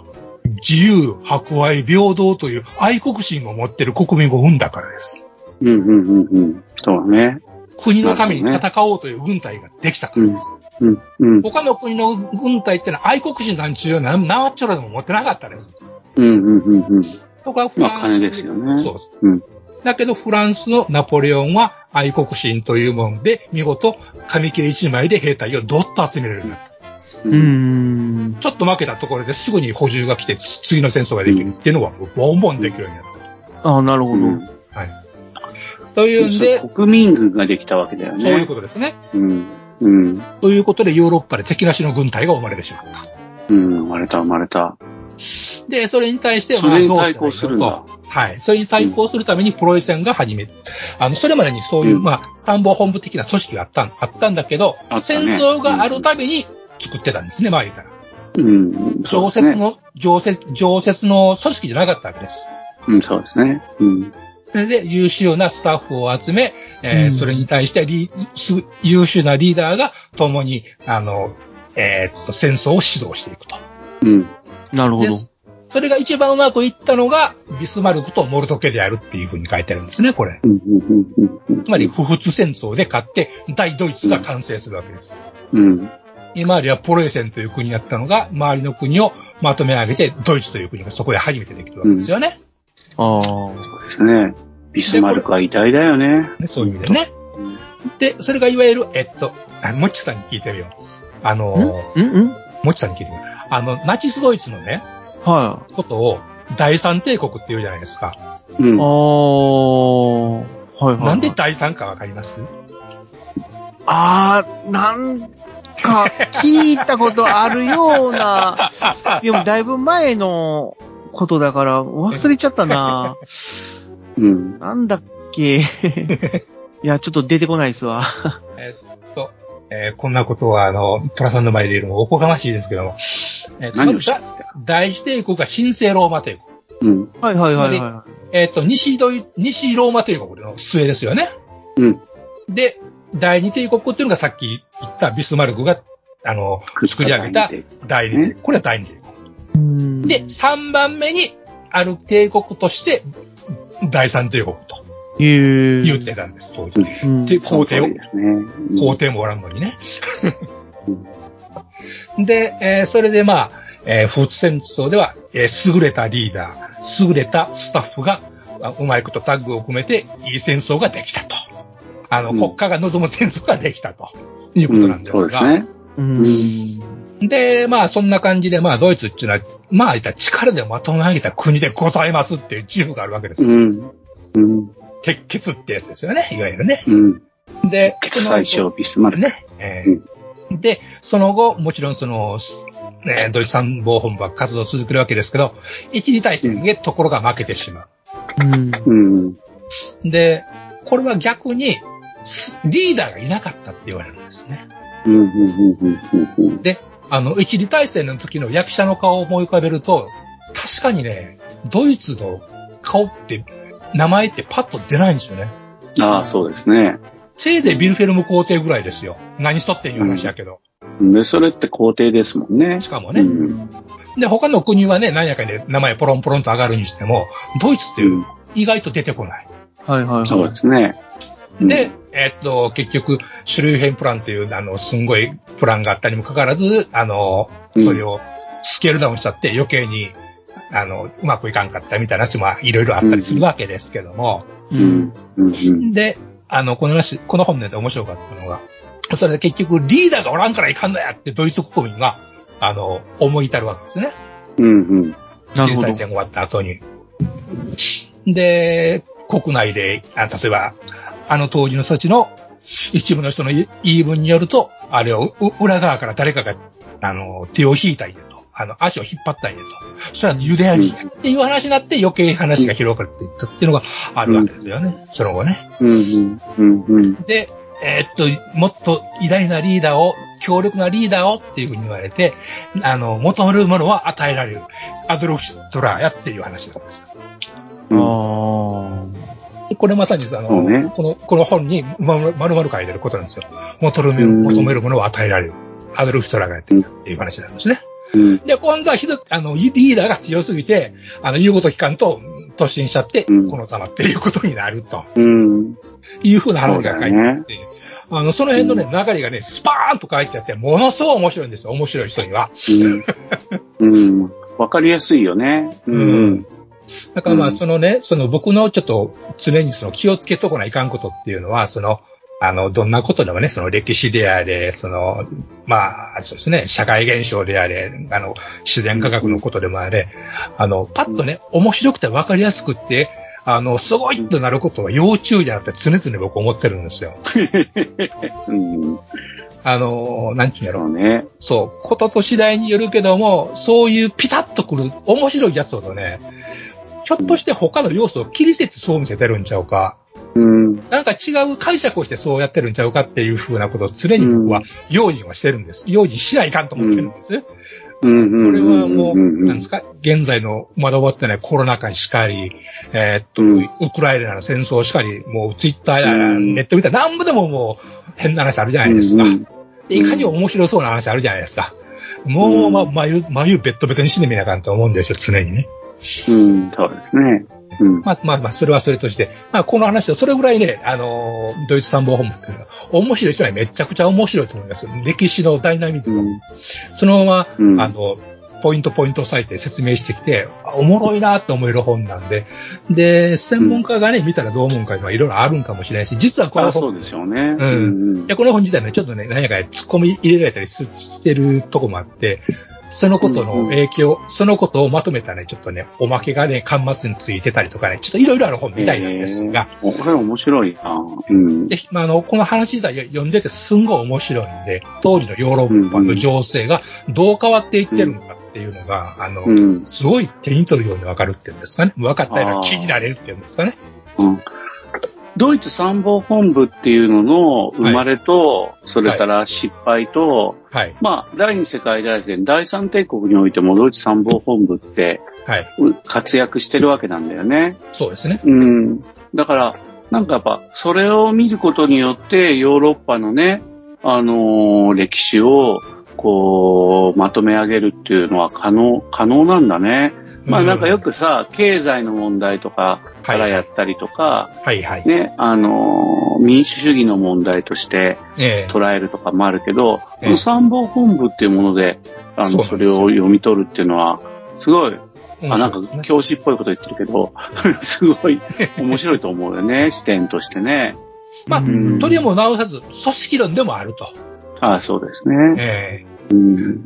自由、博愛、平等という愛国心を持っている国民を生んだからです。うん。うん。うん。そうだね。国のために戦おうという軍隊ができたからです。うん。うん。他の国の軍隊ってのは愛国心なんちゅうな、なわっちょらでも持ってなかったです。うん。うん。うん。とか、フまあ、金ですよね。そう。うん。だけど、フランスのナポレオンは愛国心というもので、見事、紙切れ一枚で兵隊をどっと集めれるようになった。うん。ちょっと負けたところですぐに補充が来て、つ次の戦争ができるっていうのは、ボンボンできるようになったああ、なるほど。うん。と。はい。というんで、国民軍ができたわけだよね。そういうことですね。うん。うん。ということで、ヨーロッパで敵なしの軍隊が生まれてしまった。うん。生まれた、生まれた。で、それに対して、それにど対抗するんだと。はい。それに対抗するためにプロイセンが始め、あの、それまでにそういう、うんまあ、参謀本部的な組織があったん、あったんだけど、ね戦争があるたびに作ってたんですね、周りから。うん。常設の、常設、常設の組織じゃなかったわけです。うん、そうですね。うん。それで優秀なスタッフを集め、えーうんそれに対して優秀なリーダーが共に、あの、えーっと、戦争を指導していくと。うん。なるほどで。それが一番うまくいったのが、ビスマルクとモルト家であるっていうふうに書いてあるんですね、これ。うん。うん。うん。つまり、不仏戦争で勝って、大ドイツが完成するわけです。うん。今まではポロイセンという国だったのが、周りの国をまとめ上げて、ドイツという国がそこで初めてできるわけですよね。ああ。そうですね。ビスマルクは偉大だよね。ねそういう意味でね。で、それがいわゆる、えっと、あもっちさんに聞いてみよう。あの、ん？ん？もっちさんに聞いてみよう。あの、ナチスドイツのね、はことを、第三帝国って言うじゃないですか。うんい。あ。あ。はいはいはい。なんで第三かわかります？ああ、なんか、聞いたことあるような、でもだいぶ前のことだから忘れちゃったな。うん。なんだっけ。いや、ちょっと出てこないですわ。えっと、えーこんなことは、あの、トラさんの前で言うのもおこがましいですけども、えっと、まず大師帝国が神聖ローマ帝国。うん。はいはいはいはえっと、西ドイ、西ローマ帝国の末ですよね。うん。で、第二帝国っていうのがさっき言ったビスマルクが、あの、作り上げた第二帝国。これは第二帝国。で、三番目にある帝国として、第三帝国と言ってたんです、当時。うんで、皇帝を皇帝もおらんのにね。で、えーそれでまあ、えー、フーツ戦争では、えー優れたリーダー、優れたスタッフが、あうまいことタッグを組めて、いい戦争ができたと。あの、うん国家が望む戦争ができたと。いうことなんですが。そうですね。うん。で、まあ、そんな感じで、まあ、ドイツっていうのは、まあ、力でまとめ上げた国でございますっていう自負があるわけですよ。うん。うん。鉄血ってやつですよね、いわゆるね。うん。で、決裁賞ビスマルク。ね。えーで、その後、もちろんその、すね、ドイツ参謀本部は活動を続けるわけですけど、一次大戦でところが負けてしまうん。うん。う。で、これは逆に、すリーダーがいなかったって言われるんですね。うん。うん。うん。うん。で、あの、一次大戦の時の役者の顔を思い浮かべると、確かにね、ドイツの顔って、名前ってパッと出ないんですよね。ああ、そうですね。せいぜいビルフェルム皇帝ぐらいですよ。何しとってんいう話やけど。で、それって皇帝ですもんね。しかもね。うん。で、他の国はね、何やかで名前ポロンポロンと上がるにしても、ドイツっていう意外と出てこない。はいはいはい。そうですね。うんで、えっと、結局、シュルーヘンプランっていう、あの、すんごいプランがあったにもかかわらず、あの、うんそれをスケールダウンしちゃって余計に、あの、うまくいかんかったみたいな話もいろいろあったりするわけですけども、う。うんん。うん。で、あの、この話、この本で面白かったのが、それで結局リーダーがおらんからいかんのやってドイツ国民が、あの、思い至るわけですね。うん。うん。なるほど大。戦終わった後に。で、国内で、あ例えば、あの当時の人たちの一部の人の言い分によると、あれをう裏側から誰かが、あの、手を引いたんやと。あの、足を引っ張ったんやと。そしたらユダヤ人やっていう話になって余計話が広がっていったっていうのがあるわけですよね。その後ね。うん。うん。うん。で、えーっと、もっと偉大なリーダーを、強力なリーダーをっていうふうに言われて、あの、求めるものは与えられる。アドルフ・ヒトラーやっていう話なんですよ。あでこれまさにあの、ねこの、この本にまるまる書いてることなんですよ。求める、うん求めるものを与えられる。アドルフ・ヒトラーがやってきたっていう話なんですね。うん。で、今度はひどあの、リーダーが強すぎて、あの、言うこと聞かんと、突進しちゃって、うんこのざまっていうことになるとうん。いうふうな話が書いてあって、あの、その辺のね、流れがね、スパーンと書いてあって、ものすごい面白いんですよ。面白い人には。うん。うん。わかりやすいよね。うん。だからまあ、うんそのね、その僕のちょっと常にその気をつけとこないかんことっていうのは、その、あの、どんなことでもね、その歴史であれ、その、まあ、そうですね、社会現象であれ、あの、自然科学のことでもあれ、あの、パッとね、面白くて分かりやすくって、あの、すごいとなることは要注意だって常々僕思ってるんですよ。うん。あの、なんていうんやろそうね。そう、ことと次第によるけども、そういうピタッとくる面白いやつほどね、ひょっとして他の要素を切り捨ててそう見せてるんちゃうか、うん。なんか違う解釈をしてそうやってるんちゃうかっていうふうなことを常に僕は用心はしてるんです。用心しないかんと思ってるんです。うん。これはもう、んなんですか、現在のまだ終わってないコロナ禍しかり、えーっと、うんウクライナの戦争しかり、もうツイッターやうんネットみたいな、なんぼでももう変な話あるじゃないですか。いかにも面白そうな話あるじゃないですか。もう、ま、眉、眉ベッドベトにしてみなあかんと思うんですよ、常にね。うん。そうですね。うん。まあまあまあ、それはそれとして、まあこの話はそれぐらいね、あのードイツ参謀本部っていうのは、面白い人にはめちゃくちゃ面白いと思います。歴史のダイナミズムを。そのまま、うんあの、ポイントポイントを割いて説明してきて、あおもろいなって思える本なんで、で、専門家がね、見たらどう思うかいろいろあるんかもしれないし、実はこのあ、そ本うでしょうね。うんうんいや、この本自体ね、ちょっとね、何やか突っ込み入れられたりすしてるとこもあって、そのことの影響、そのことをまとめたね、ちょっとね、おまけがね、端末についてたりとかね、ちょっといろいろある本みたいなんですが、えーこれ面白いなうん。で、まあ、あの、この話自体読んでてすんごい面白いんで、当時のヨーロッパの情勢がどう変わっていってるのかっていうのが、あの、うん。すごい手に取るようにわかるっていうんですかね。分かったような気になれるっていうんですかね。うんドイツ参謀本部っていうのの生まれと、それから失敗と、はい。まあ、第二次世界大戦、第三帝国においてもドイツ参謀本部ってはい。う活躍してるわけなんだよね。そうですね。うん。だから、なんかやっぱ、それを見ることによって、ヨーロッパのね、あのー歴史を、こう、まとめ上げるっていうのは可能、可能なんだね。まあなんかよくさ、経済の問題とかからやったりとか、はいはい。ね、あのー民主主義の問題としてええ捉えるとかもあるけど、ええこの参謀本部っていうもので、あの、それを読み取るっていうのは、すごい、あ、なんか。教師っぽいこと言ってるけど、すごい面白いと思うよね、視点としてね。まあ、うんとりも直さず、組織論でもあると。ああ、そうですね。えうん。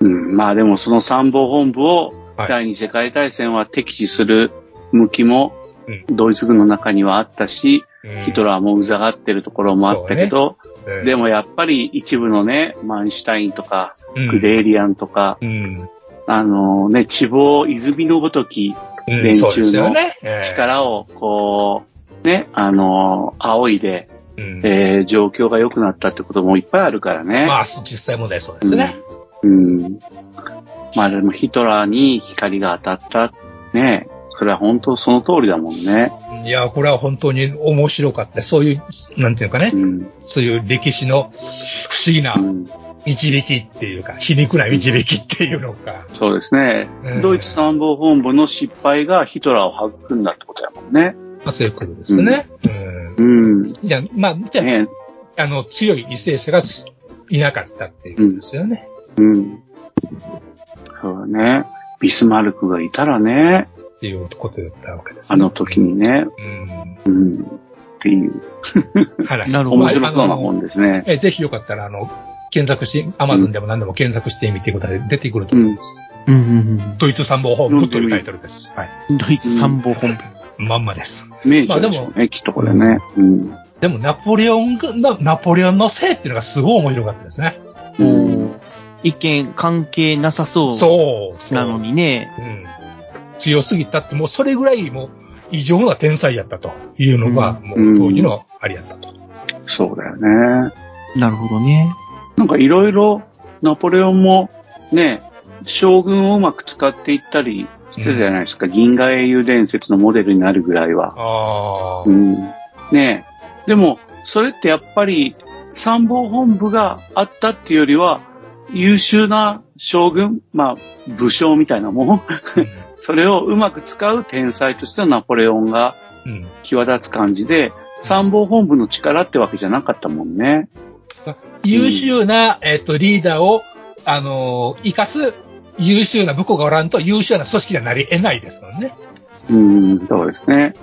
うん、まあでもその参謀本部をはい第二次世界大戦は敵視する向きもうドイツ軍の中にはあったし、えヒトラーもうざがってるところもあったけど、ええでもやっぱり一部のね、マンシュタインとか、うんグレーリアンとか、うん。あのね、地望泉のごときうん連中の力を、こう、ね、あの、仰いで、うんえー状況が良くなったってこともいっぱいあるからね。まあ、実際問題そうですね。うん。うん。まあでもヒトラーに光が当たった。ね。それは本当その通りだもんね。いや、これは本当に面白かった。そういう、なんていうかねう、ん。そういう歴史の不思議なうん、導きっていうか、皮肉な導きっていうのか。そうですね、うんドイツ参謀本部の失敗がヒトラーを育んだってことだもんね。まあ、そういうことですね。ううん。ん。じゃあ、まあ、じゃあ、ね。あの、強い為政者がいなかったっていうことですよね。うん。そうだね。ビスマルクがいたらね、っていうことだったわけです、ね。あの時にね。うん。うん。っていう、話。なるほど面白そうな本ですね。え、ぜひよかったら、あの、検索して、アマゾンでも何でも検索してみてください。出てくると思います。うんうんうん。ドイツ参謀本部というタイトルです。はい。ドイツ参謀本部。まんまです。明治でしょうね、きっとこれね。うん。でも、ナポレオンが、なナポレオンのせいっていうのがすごい面白かったですね。うん。一見関係なさそうなのにね。うん。強すぎたって、もうそれぐらいもう異常な天才やったというのが、もう当時のありやったと。そうだよね。なるほどね。なんかいろいろ、ナポレオンも、ね、将軍をうまく使っていったりしてたじゃないですか。銀河英雄伝説のモデルになるぐらいは。ああ。うん。ねでも、それってやっぱり、参謀本部があったっていうよりは、優秀な将軍、まあ、武将みたいなもん。それをうまく使う天才としてのナポレオンがうん。際立つ感じで、参謀本部の力ってわけじゃなかったもんね。優秀な、えっ、と、リーダーを、あのー生かす優秀な部下がおらんと優秀な組織にはなり得ないですもんね。うん、そうですね。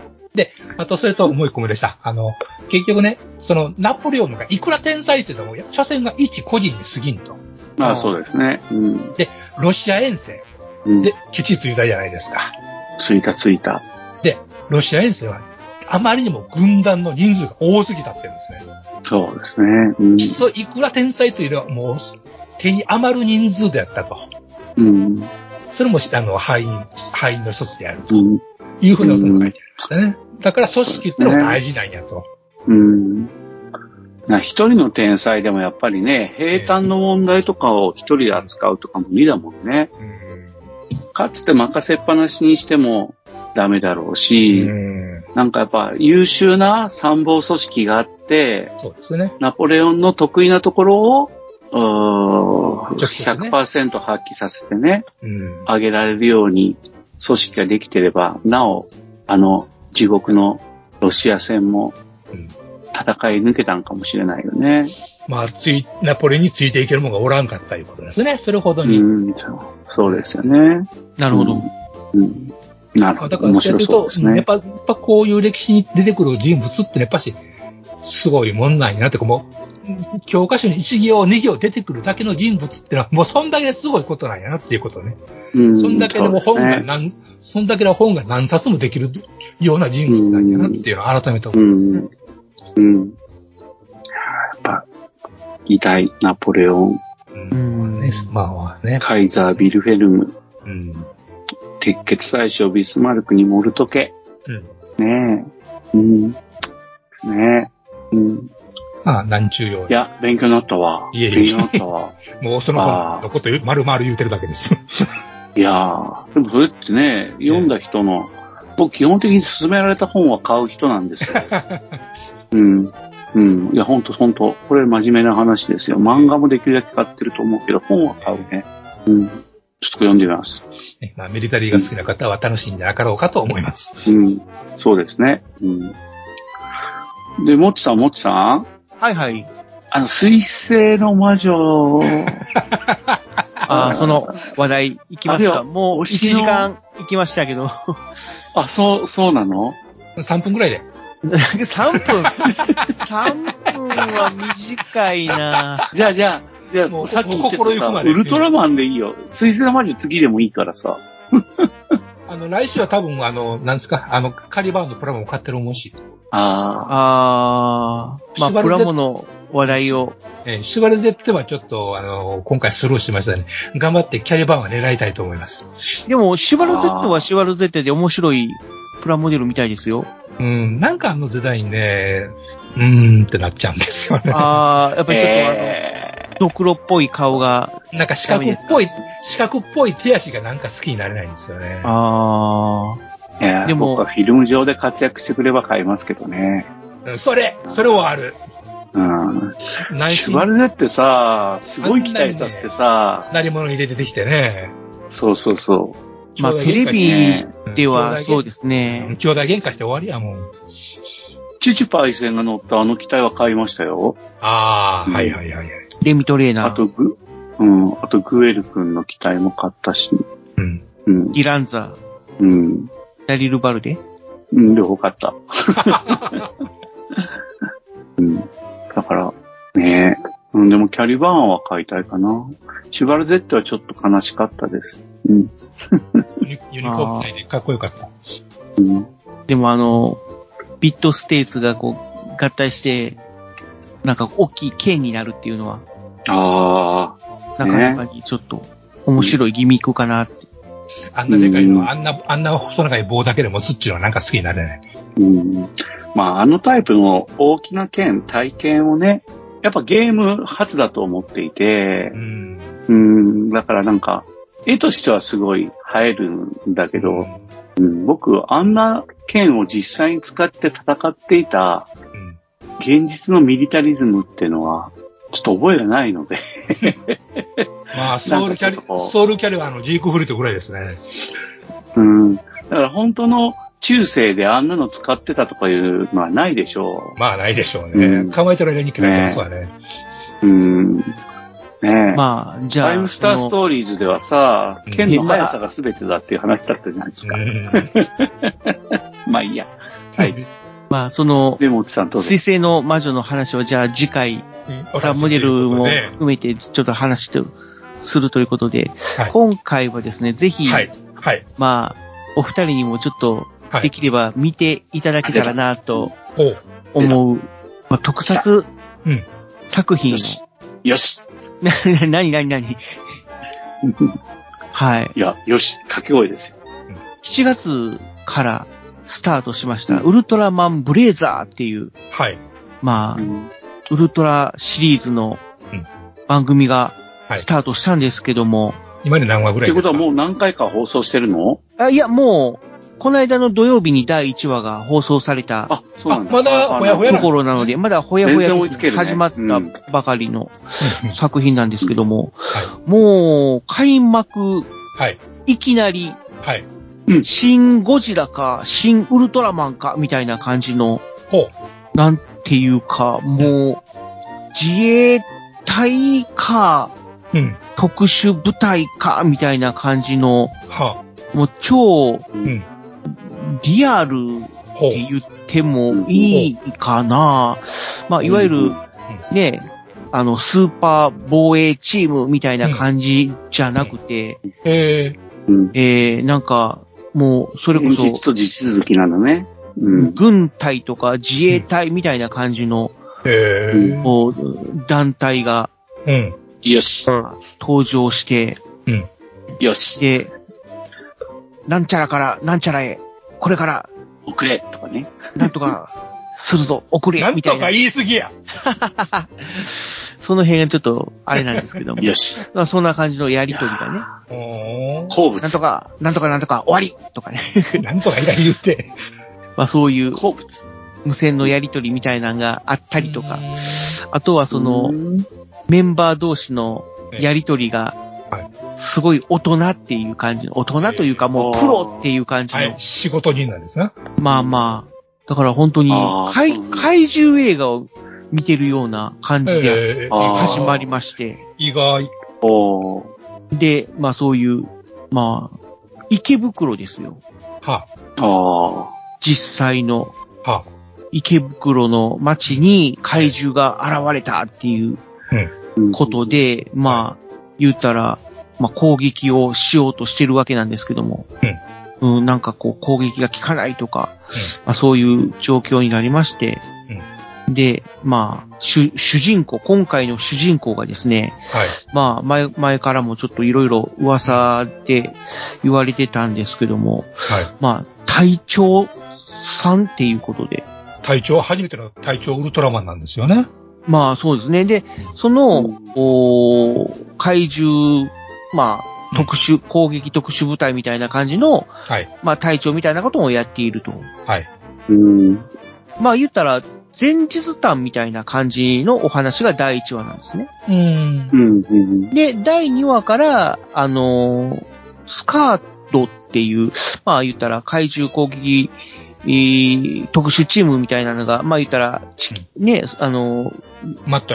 あと、それともう一個目でした。あの、結局ね、その、ナポレオンがいくら天才って言っても、所詮が一個人に過ぎんと。まあそうですね。うん。ロシア遠征うん、で、ケチッと言ったじゃないですか。ついたついた。で、ロシア遠征は、あまりにも軍団の人数が多すぎたってんですね。そうですね。うん。そういくら天才というよりは、もう、手に余る人数であったと。うん。それも、あの、敗因、敗因の一つであるとうん。いうふうなことが書いてありましたね。だから組織っていうのが大事なんやと。うん。な一人の天才でもやっぱりね、平坦の問題とかを一人で扱うとか無理だもんね。かつて任せっぱなしにしてもダメだろうし、うん。なんかやっぱ優秀な参謀組織があって、そうですね。ナポレオンの得意なところを、うー直接ね100%発揮させてね、うん。上げられるように組織ができてれば、なお、あの、地獄のロシア戦もうん戦い抜けたんかもしれないよね。まあ、つい、ナポレについていける者がおらんかったということですね。それほどうに。ん、そうそうですよね。なるほど。うん。なるほど。だから、そうやって言うと、ね。やっぱ、やっぱこういう歴史に出てくる人物ってねやっぱし、すごいもんなんやなって、こうもう、教科書に一行二行出てくるだけの人物ってのは、もうそんだけすごいことなんやなっていうことね。うんそんだけでも本が何、そんだけの本が何冊もできるような人物なんやなっていうのを改めて思ういますね。ん。うん。やっぱ、偉大ナポレオン、うんねまあまあね。カイザー・ビルフェルム、うん。鉄血大将ビスマルクにモルトケ。うん。ねえ。うん。ですね。うん。まあ、何中用い。や、勉強になったわ。いえいえ勉強になったわ。もうその本のこと言う丸々言うてるだけです。いやー、でもそれってね、読んだ人の、僕基本的に勧められた本は買う人なんですよ。うん。うん。いや、ほんとほんと。これ真面目な話ですよ。漫画もできるだけ買ってると思うけど、本は買うね。うん。ちょっと読んでみます。ねまあ、ミリタリーが好きな方は楽しいんじゃなかろうかと思います。うん。そうですね。うん。で、もっちさん、もっちさんはいはい。あの、水星の魔女、ああ、その話題行きますか。もう1推しの？時間行きましたけど。あ、そう、そうなの？3分くらいで。3分 ?3 分は短いな じゃあ、じゃあ、じゃあ、もうさっき言ってたさ、心ゆくまでウルトラマンでいいよ。水星の魔女次でもいいからさ。あの、来週は多分、あの、なんですか、あの、カリバーンのプラモも買ってる思うし、ああー、まあ、縛るぜプラモの話題を。えーシュバルゼッテはちょっと、あの、今回スルーしましたね。頑張ってキャリバーンは狙いたいと思います。でも、シュバル Z はシュバル Z で面白いプラモデルみたいですよ。うん、なんかあのデザインね、うーんってなっちゃうんですよね。あー、やっあ。ぱりちょっとあの、えドクロっぽい顔が、なんか四角っぽい、四角っぽい手足がなんか好きになれないんですよね。あーいやでも僕はフィルム上で活躍してくれば買いますけどね。うんそれ、それはある。うん。シュバルネってさ、すごい期待させてさ、なり物入れて出てきてね。そうそうそー。まあ、テレビではそうですうんね。兄弟喧嘩して終わりやもん。う。チュチュパイセンが乗ったあの機体は買いましたよ。ああ、うんはいはいはいはい。レミトレーナー、あとグ、うん、あとグエル君の機体も買ったし、うん。うん、ギランザ、うん、ダリルバルデ？うん、両方買った。うん。だから、ねえ。うん、でもキャリバーンは買いたいかな。シュバルゼットはちょっと悲しかったです。うん。ユニユニコーンみたいでかっこよかった。うん。でもあの、ビットステーツがこう、合体して、なんか大きい剣になるっていうのは、ああ、なかなかにちょっと面白いギミックかなって。あんなでかいのあんな、あんな細長い棒だけで持つっていうのはなんか好きになれない。うん。まあ、あのタイプの大きな剣、体験をね、やっぱゲーム初だと思っていてう、ん。うん、だからなんか、絵としてはすごい映えるんだけど、うん、僕、あんな剣を実際に使って戦っていたうん。現実のミリタリズムっていうのは、ちょっと覚えがないので。まあ、ソウルキャリソウルキャリバーのジークフリットぐらいですね。うん。だから本当の中世であんなの使ってたとかいうのはないでしょまあ、ないでしょううね。ん構えてる間に決めてますわね。う。うん。ねえ。まあ、じゃあ、タイムスターストーリーズではさうん、剣の速さが全てだっていう話だったじゃないですか。うん。まあいいや。はい。まあ、その、でも、おじさんどうぞ水。星の魔女の話は、じゃあ次回、プラモデルもね含めてちょっと話して、するということで、はい今回はですね、ぜひ、はい。はい。まあ、お二人にもちょっと、はいできれば見ていただけたらなとほう。思う、まあ、特撮うん作品を。よし。な、なになになにはい。いや、よし。掛け声ですよ。7月からスタートしました、ウルトラマンブレーザーっていう、はい。まあ、うんウルトラシリーズのうん番組がはいスタートしたんですけども、今で何話ぐってことらいですか？はもう何回か放送してるの？あいや、もう、この間の土曜日に第1話が放送されたあ、そうなんだ。あまだほやほやところなので、まだほやほや始まったばかりのうん作品なんですけども、はもう、開幕、はい。いきなり、はい。新ゴジラか、新ウルトラマンか、みたいな感じの、ほう。なんていうか、もう、自衛隊か、うん。特殊部隊か、みたいな感じの、はもう超あ。うん。リアルっ。て言ってもいいかな。まあ、いわゆる、ね、あの、スーパー防衛チームみたいな感じじゃなくて、えー、なんか、もう、それこ現そ、実と地続きなのね。うん。軍隊とか自衛隊みたいな感じの、団体がうん。よし。登場して、うん。よし。で、なんちゃらからなんちゃらへ、これから遅れとかね。なんとかするぞ、遅れ なんみたいな。とか言い過ぎや。その辺がちょっと、あれなんですけども。よし。まあそんな感じのやりとりがね。好物。なんとか、なんとかなんとか終わりとかね。なんとかいら言って。まあそういう好物。無線のやりとりみたいなのがあったりとか、あとはそその、メンバー同士のやりとりがはい、すごい大人っていう感じの、大人というかもうプロっていう感じの。はい、、仕事人なんですな。まあまあ、だから本当に怪怪獣映画を見てるような感じで始まりまして、意外。で、まあそういう、まあ、池袋ですよ。は。あ実際のあ、は。池袋の街に怪獣が現れたっていうあ。ことで、まあ、言ったら、まあ攻撃をしようとしてるわけなんですけども、うん、なんかこう攻撃が効かないとか、まあそういう状況になりまして、で、まあ、主、主人公、今回の主人公がですね、はい。まあ、前、前からもちょっといろいろ噂で言われてたんですけども、はい。まあ、隊長さんっていうことで、隊長、初めての隊長ウルトラマンなんですよね。まあそうですね。で、その、おー怪獣、まあ、特殊、攻撃特殊部隊みたいな感じの、はい。まあ隊長みたいなことをやっていると。はい。うん。まあ言ったら、前日談みたいな感じのお話が第1話なんですね。うん。うん。うん。で、第2話から、あのースカートっていう、まあ言ったら怪獣攻撃、えー特殊チームみたいなのが、まあ言ったら、ちね、あの。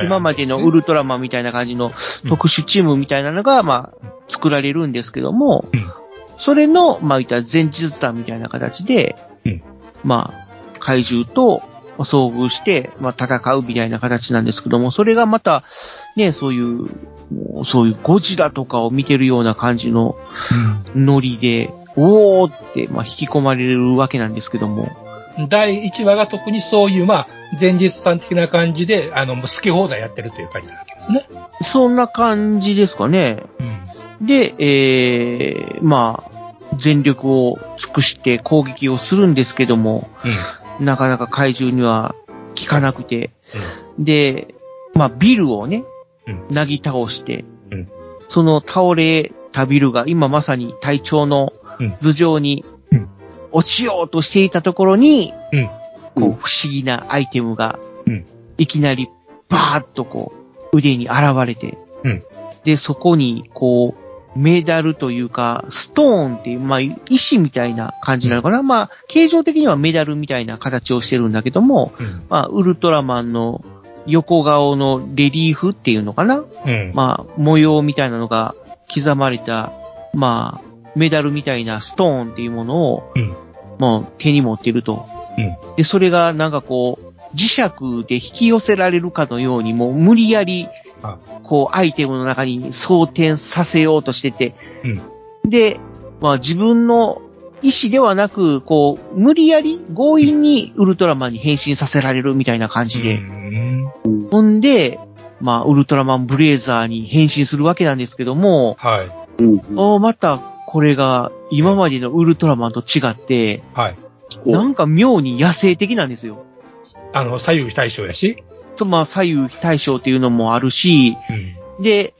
今までのウルトラマンみたいな感じの特殊チームみたいなのが、まあ、作られるんですけども、うん。それの、まあ、言ったら前日談みたいな形で、うん。まあ、怪獣と遭遇して、まあ、戦うみたいな形なんですけども、それがまた、ね、そういうそういうゴジラとかを見てるような感じのノリで、おーって、まあ、引き込まれるわけなんですけども、うん。第1話が特にそういう、まあ、前日さん的な感じで、あの、もう好き放題やってるという感じなわけですね。そんな感じですかね。うん。で、えー、まあ、全力を尽くして攻撃をするんですけども、うん。なかなか怪獣には効かなくて、で、まあ、ビルをね、うんなぎ倒して、うんその倒れたビルが今まさに隊長のうん頭上にうん。落ちようとしていたところに、うん。こう不思議なアイテムがうん、いきなりバーッとこう腕に現れて、うん。で、そこにこう、メダルというか、ストーンっていう、まあ、石みたいな感じなのかな。まあ、形状的にはメダルみたいな形をしてるんだけども、うん。まあ、ウルトラマンの横顔のレリーフっていうのかな。うん。まあ、模様みたいなのが刻まれた、まあ、メダルみたいなストーンっていうものを、うんもう手に持ってると。うんで、それがなんかこう、磁石で引き寄せられるかのように、もう無理やりあ、こう、アイテムの中に装填させようとしてて、うん。で、まあ自分の意思ではなく、こう、無理やり強引にウルトラマンに変身させられるみたいな感じで、うん。ほんで、まあ、ウルトラマンブレーザーに変身するわけなんですけども、はい。うん。おまた、これが、今までのウルトラマンと違って、はい。なんか妙に野生的なんですよ。あの、左右非対称やし？と、まあ、左右非対称っていうのもあるし、うん。で、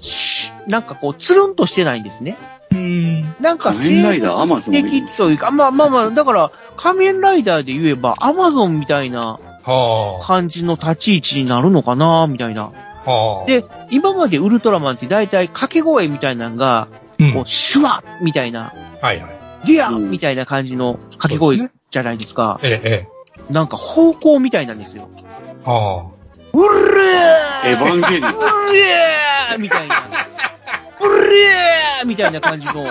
しなんかこう、つるんとしてないんですね。うん。なんか仮面ライダーアマゾン的というか、まあまあまあ、だから、仮面ライダーで言えば、アマゾンみたいなは感じの立ち位置になるのかな、みたいな。あ。はあ。で、今までウルトラマンって大体掛け声みたいなのが、うん、こう、シュワッみたいな、はいはい。デュアうんみたいな感じの掛け声じゃないですか。ええ、えなんか方向みたいなんですよ。え。はうるーエヴァンゲリオン。うるーみたいな。うるーみたいな感じの、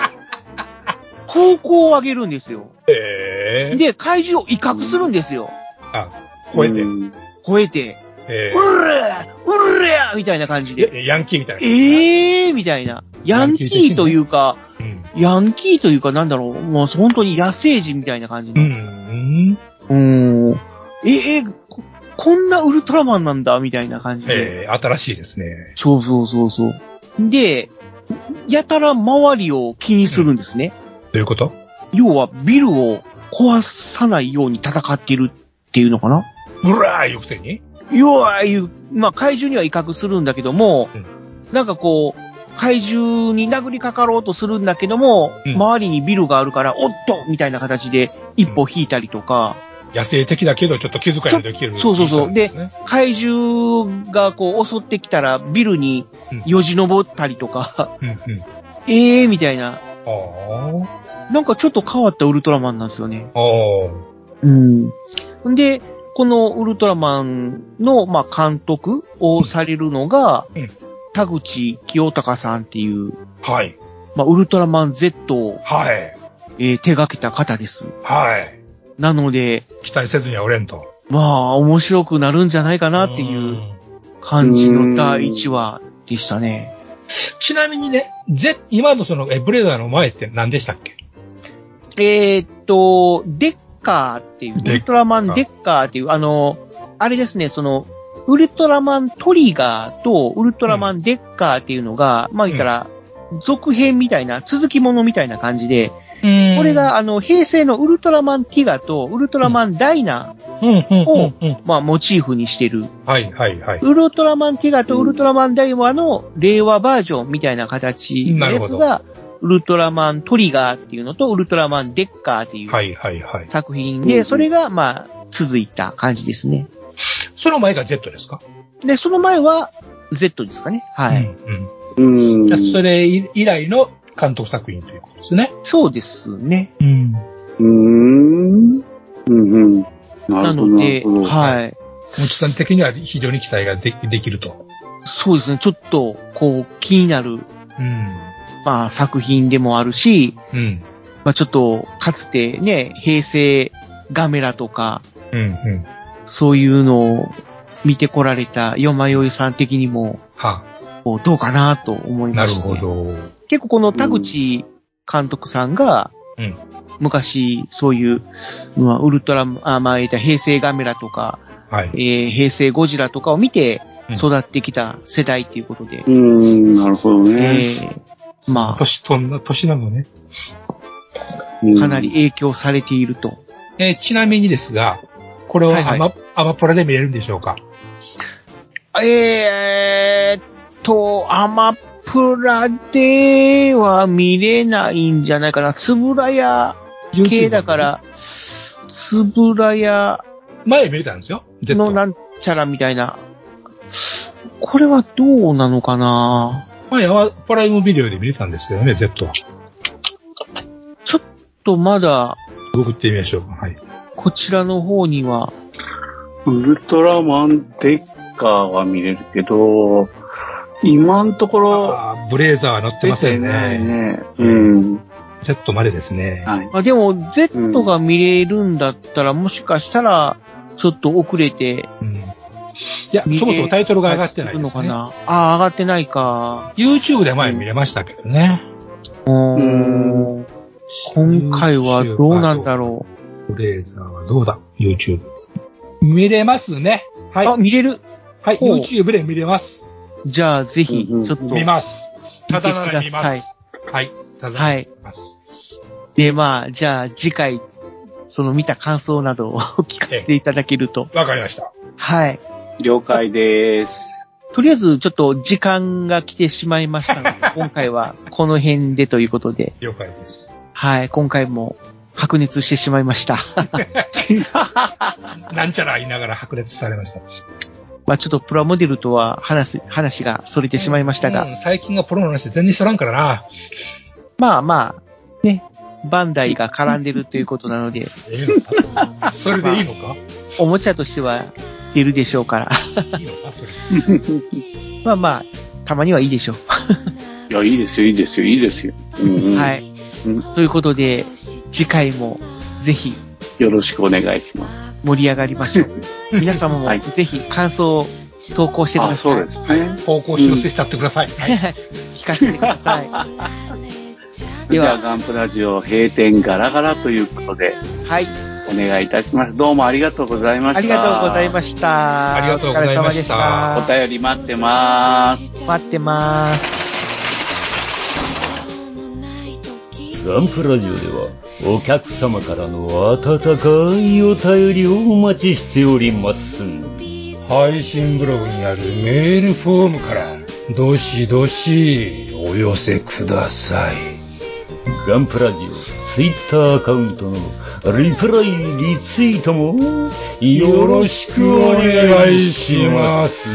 方向を上げるんですよ。あ。ええ。で、怪獣を威嚇するんですよ。あ、超えて。うん吠えて、ええうるーうれやみたいな感じで。ヤンキーみたいな。ええー、みたいな。ヤンキーというか、うん。ヤンキーというかなんだろう、もう本当に野生児みたいな感じうの。ん。うーん。え、え、ここんなウルトラマンなんだ、みたいな感じで。えー、新しいですね。そうそうそうそう。で、やたら周りを気にするんですね。どういうこと？要はビルを壊さないように戦ってるっていうのかなうらーいうくせに？要は、いう、まあ、怪獣には威嚇するんだけども、うんなんかこう、怪獣に殴りかかろうとするんだけども、うん周りにビルがあるから、おっとみたいな形で一歩引いたりとか、野生的だけど、ちょっと気遣いのできる。そうそうそうで。怪獣がこう襲ってきたらビルによじ登ったりとか、うんうん。ええーみたいな、あなんかちょっと変わったウルトラマンなんですよね。あ。ああ。うん。んで、このウルトラマンの、まあ、監督をされるのが、うん田口清隆さんっていう、はい。まあ、ウルトラマン Z を、はい。えー手掛けた方です。はい。なので、期待せずにはおれんと。まあ、面白くなるんじゃないかなっていう感じの第1話でしたね。ちなみにね、ぜ、今のその、え、ブレーザーの前って何でしたっけ？えーっと、デッカーっていう、ウルトラマンデッカーっていう、あの、あれですね、その、ウルトラマントリガーとウルトラマンデッカーっていうのが、まあ言ったら、続編みたいな、続きものみたいな感じで、これ、が、あの、平成のウルトラマンティガとウルトラマンダイナうん、うん、うんを、うん。まあ、モチーフにしてる。はい、はい、はい。ウルトラマンティガとウルトラマンダイナの令和バージョンみたいな形のやつなが、ウルトラマントリガーっていうのと、ウルトラマンデッカーっていう。作品で、それが、まあ、続いた感じですね。その前が Z ですか？で、その前は、Z ですかね。はい。うん、うん。うん。それ以来の監督作品ということですね。そうですね。うん。うーん。うんうん。なので、はい。もちさん的には非常に期待がでできると。そうですね。ちょっと、こう、気になる、うん。まあ、作品でもあるし、うん。まあ、ちょっと、かつてね、平成ガメラとか、うん、うん。そういうのを見てこられたよまよいさん的にも、はこうどうかなと思いなるまして。ほど。結構この田口監督さんが、うん昔、そういう、まあ、ウルトラ、あ、まあ、言った平成ガメラとか、はい。えー平成ゴジラとかを見てうん育ってきた世代っていうことで、うーん、なるほどえね。ーま年とんな、年なのね。あ、かなり影響されていると。えーちなみにですが、これをはいはいアマ、アマプラで見れるんでしょうか？えーっと、アマプラでは見れないんじゃないかな。つぶらや系だか。ら、つぶらや前見れたんですよ。のなんちゃらみたいな。これはどうなのかな？前はプライムビデオで見れたんですけどね、Z は。ちょっとまだ、ググってみましょう。はい。こちらの方には、ウルトラマンデッカーは見れるけど、今のところブレーザーは乗ってませんね。ね。うん。Z までですね。はい。あでも Z が見れるんだったら、もしかしたら、ちょっと遅れてうん。いや、見れそもそもタイトルが上がってないるですね。のかなああ、上がってないか。YouTube で前見れましたけどね。うーん今回はどうなんだろブレーザーはどうだ ?YouTube。見れますね。はう。い。あ、見れるはい、YouTube で見れます。じゃあ、ぜひ、ちょっと。見ます。ただなら見見てくださいます。はい。ただなら見ます。で、まあ、じゃあ、次回、その見た感想などを聞かせていただけると。わかりました。はい。了解です。とりあえず、ちょっと時間が来てしまいましたので、今回はこの辺でということで、了解です。はい、今回も白熱してしまいました。なんちゃら言いながら白熱されました。まあちょっとプラモデルとは話す、話が逸れてしまいましたが、うん最近がプロの話全然しとらんからな。まあまあ、ね、バンダイが絡んでるということなので、ええのか それでいいのか？おもちゃとしては出るでしょうから、いいのか？それ。まあまあ、たまにはいいでしょう。いや、いいですよ、いいですよ、いいですよ。うんうんはい。うんということで、次回もぜひよろしくお願いします。盛り上がりましょう。皆様もはいぜひ感想を投稿してください。あ、そうですね。方向修正してやってください。はい。聞かせてください。では、ではガンプラジオ閉店ガラガラということで、はい。お願いいたします。どうもありがとうございました。ありがとうございました。ありがとうございましたお疲れ様でした。お便り待ってます。待ってます。ガンプラジオではお客様からの温かいお便りをお待ちしております。配信ブログにあるメールフォームから、どしどしお寄せください。ガンプラジオツイッターアカウントのリプライリツイートもよろしくお願いします。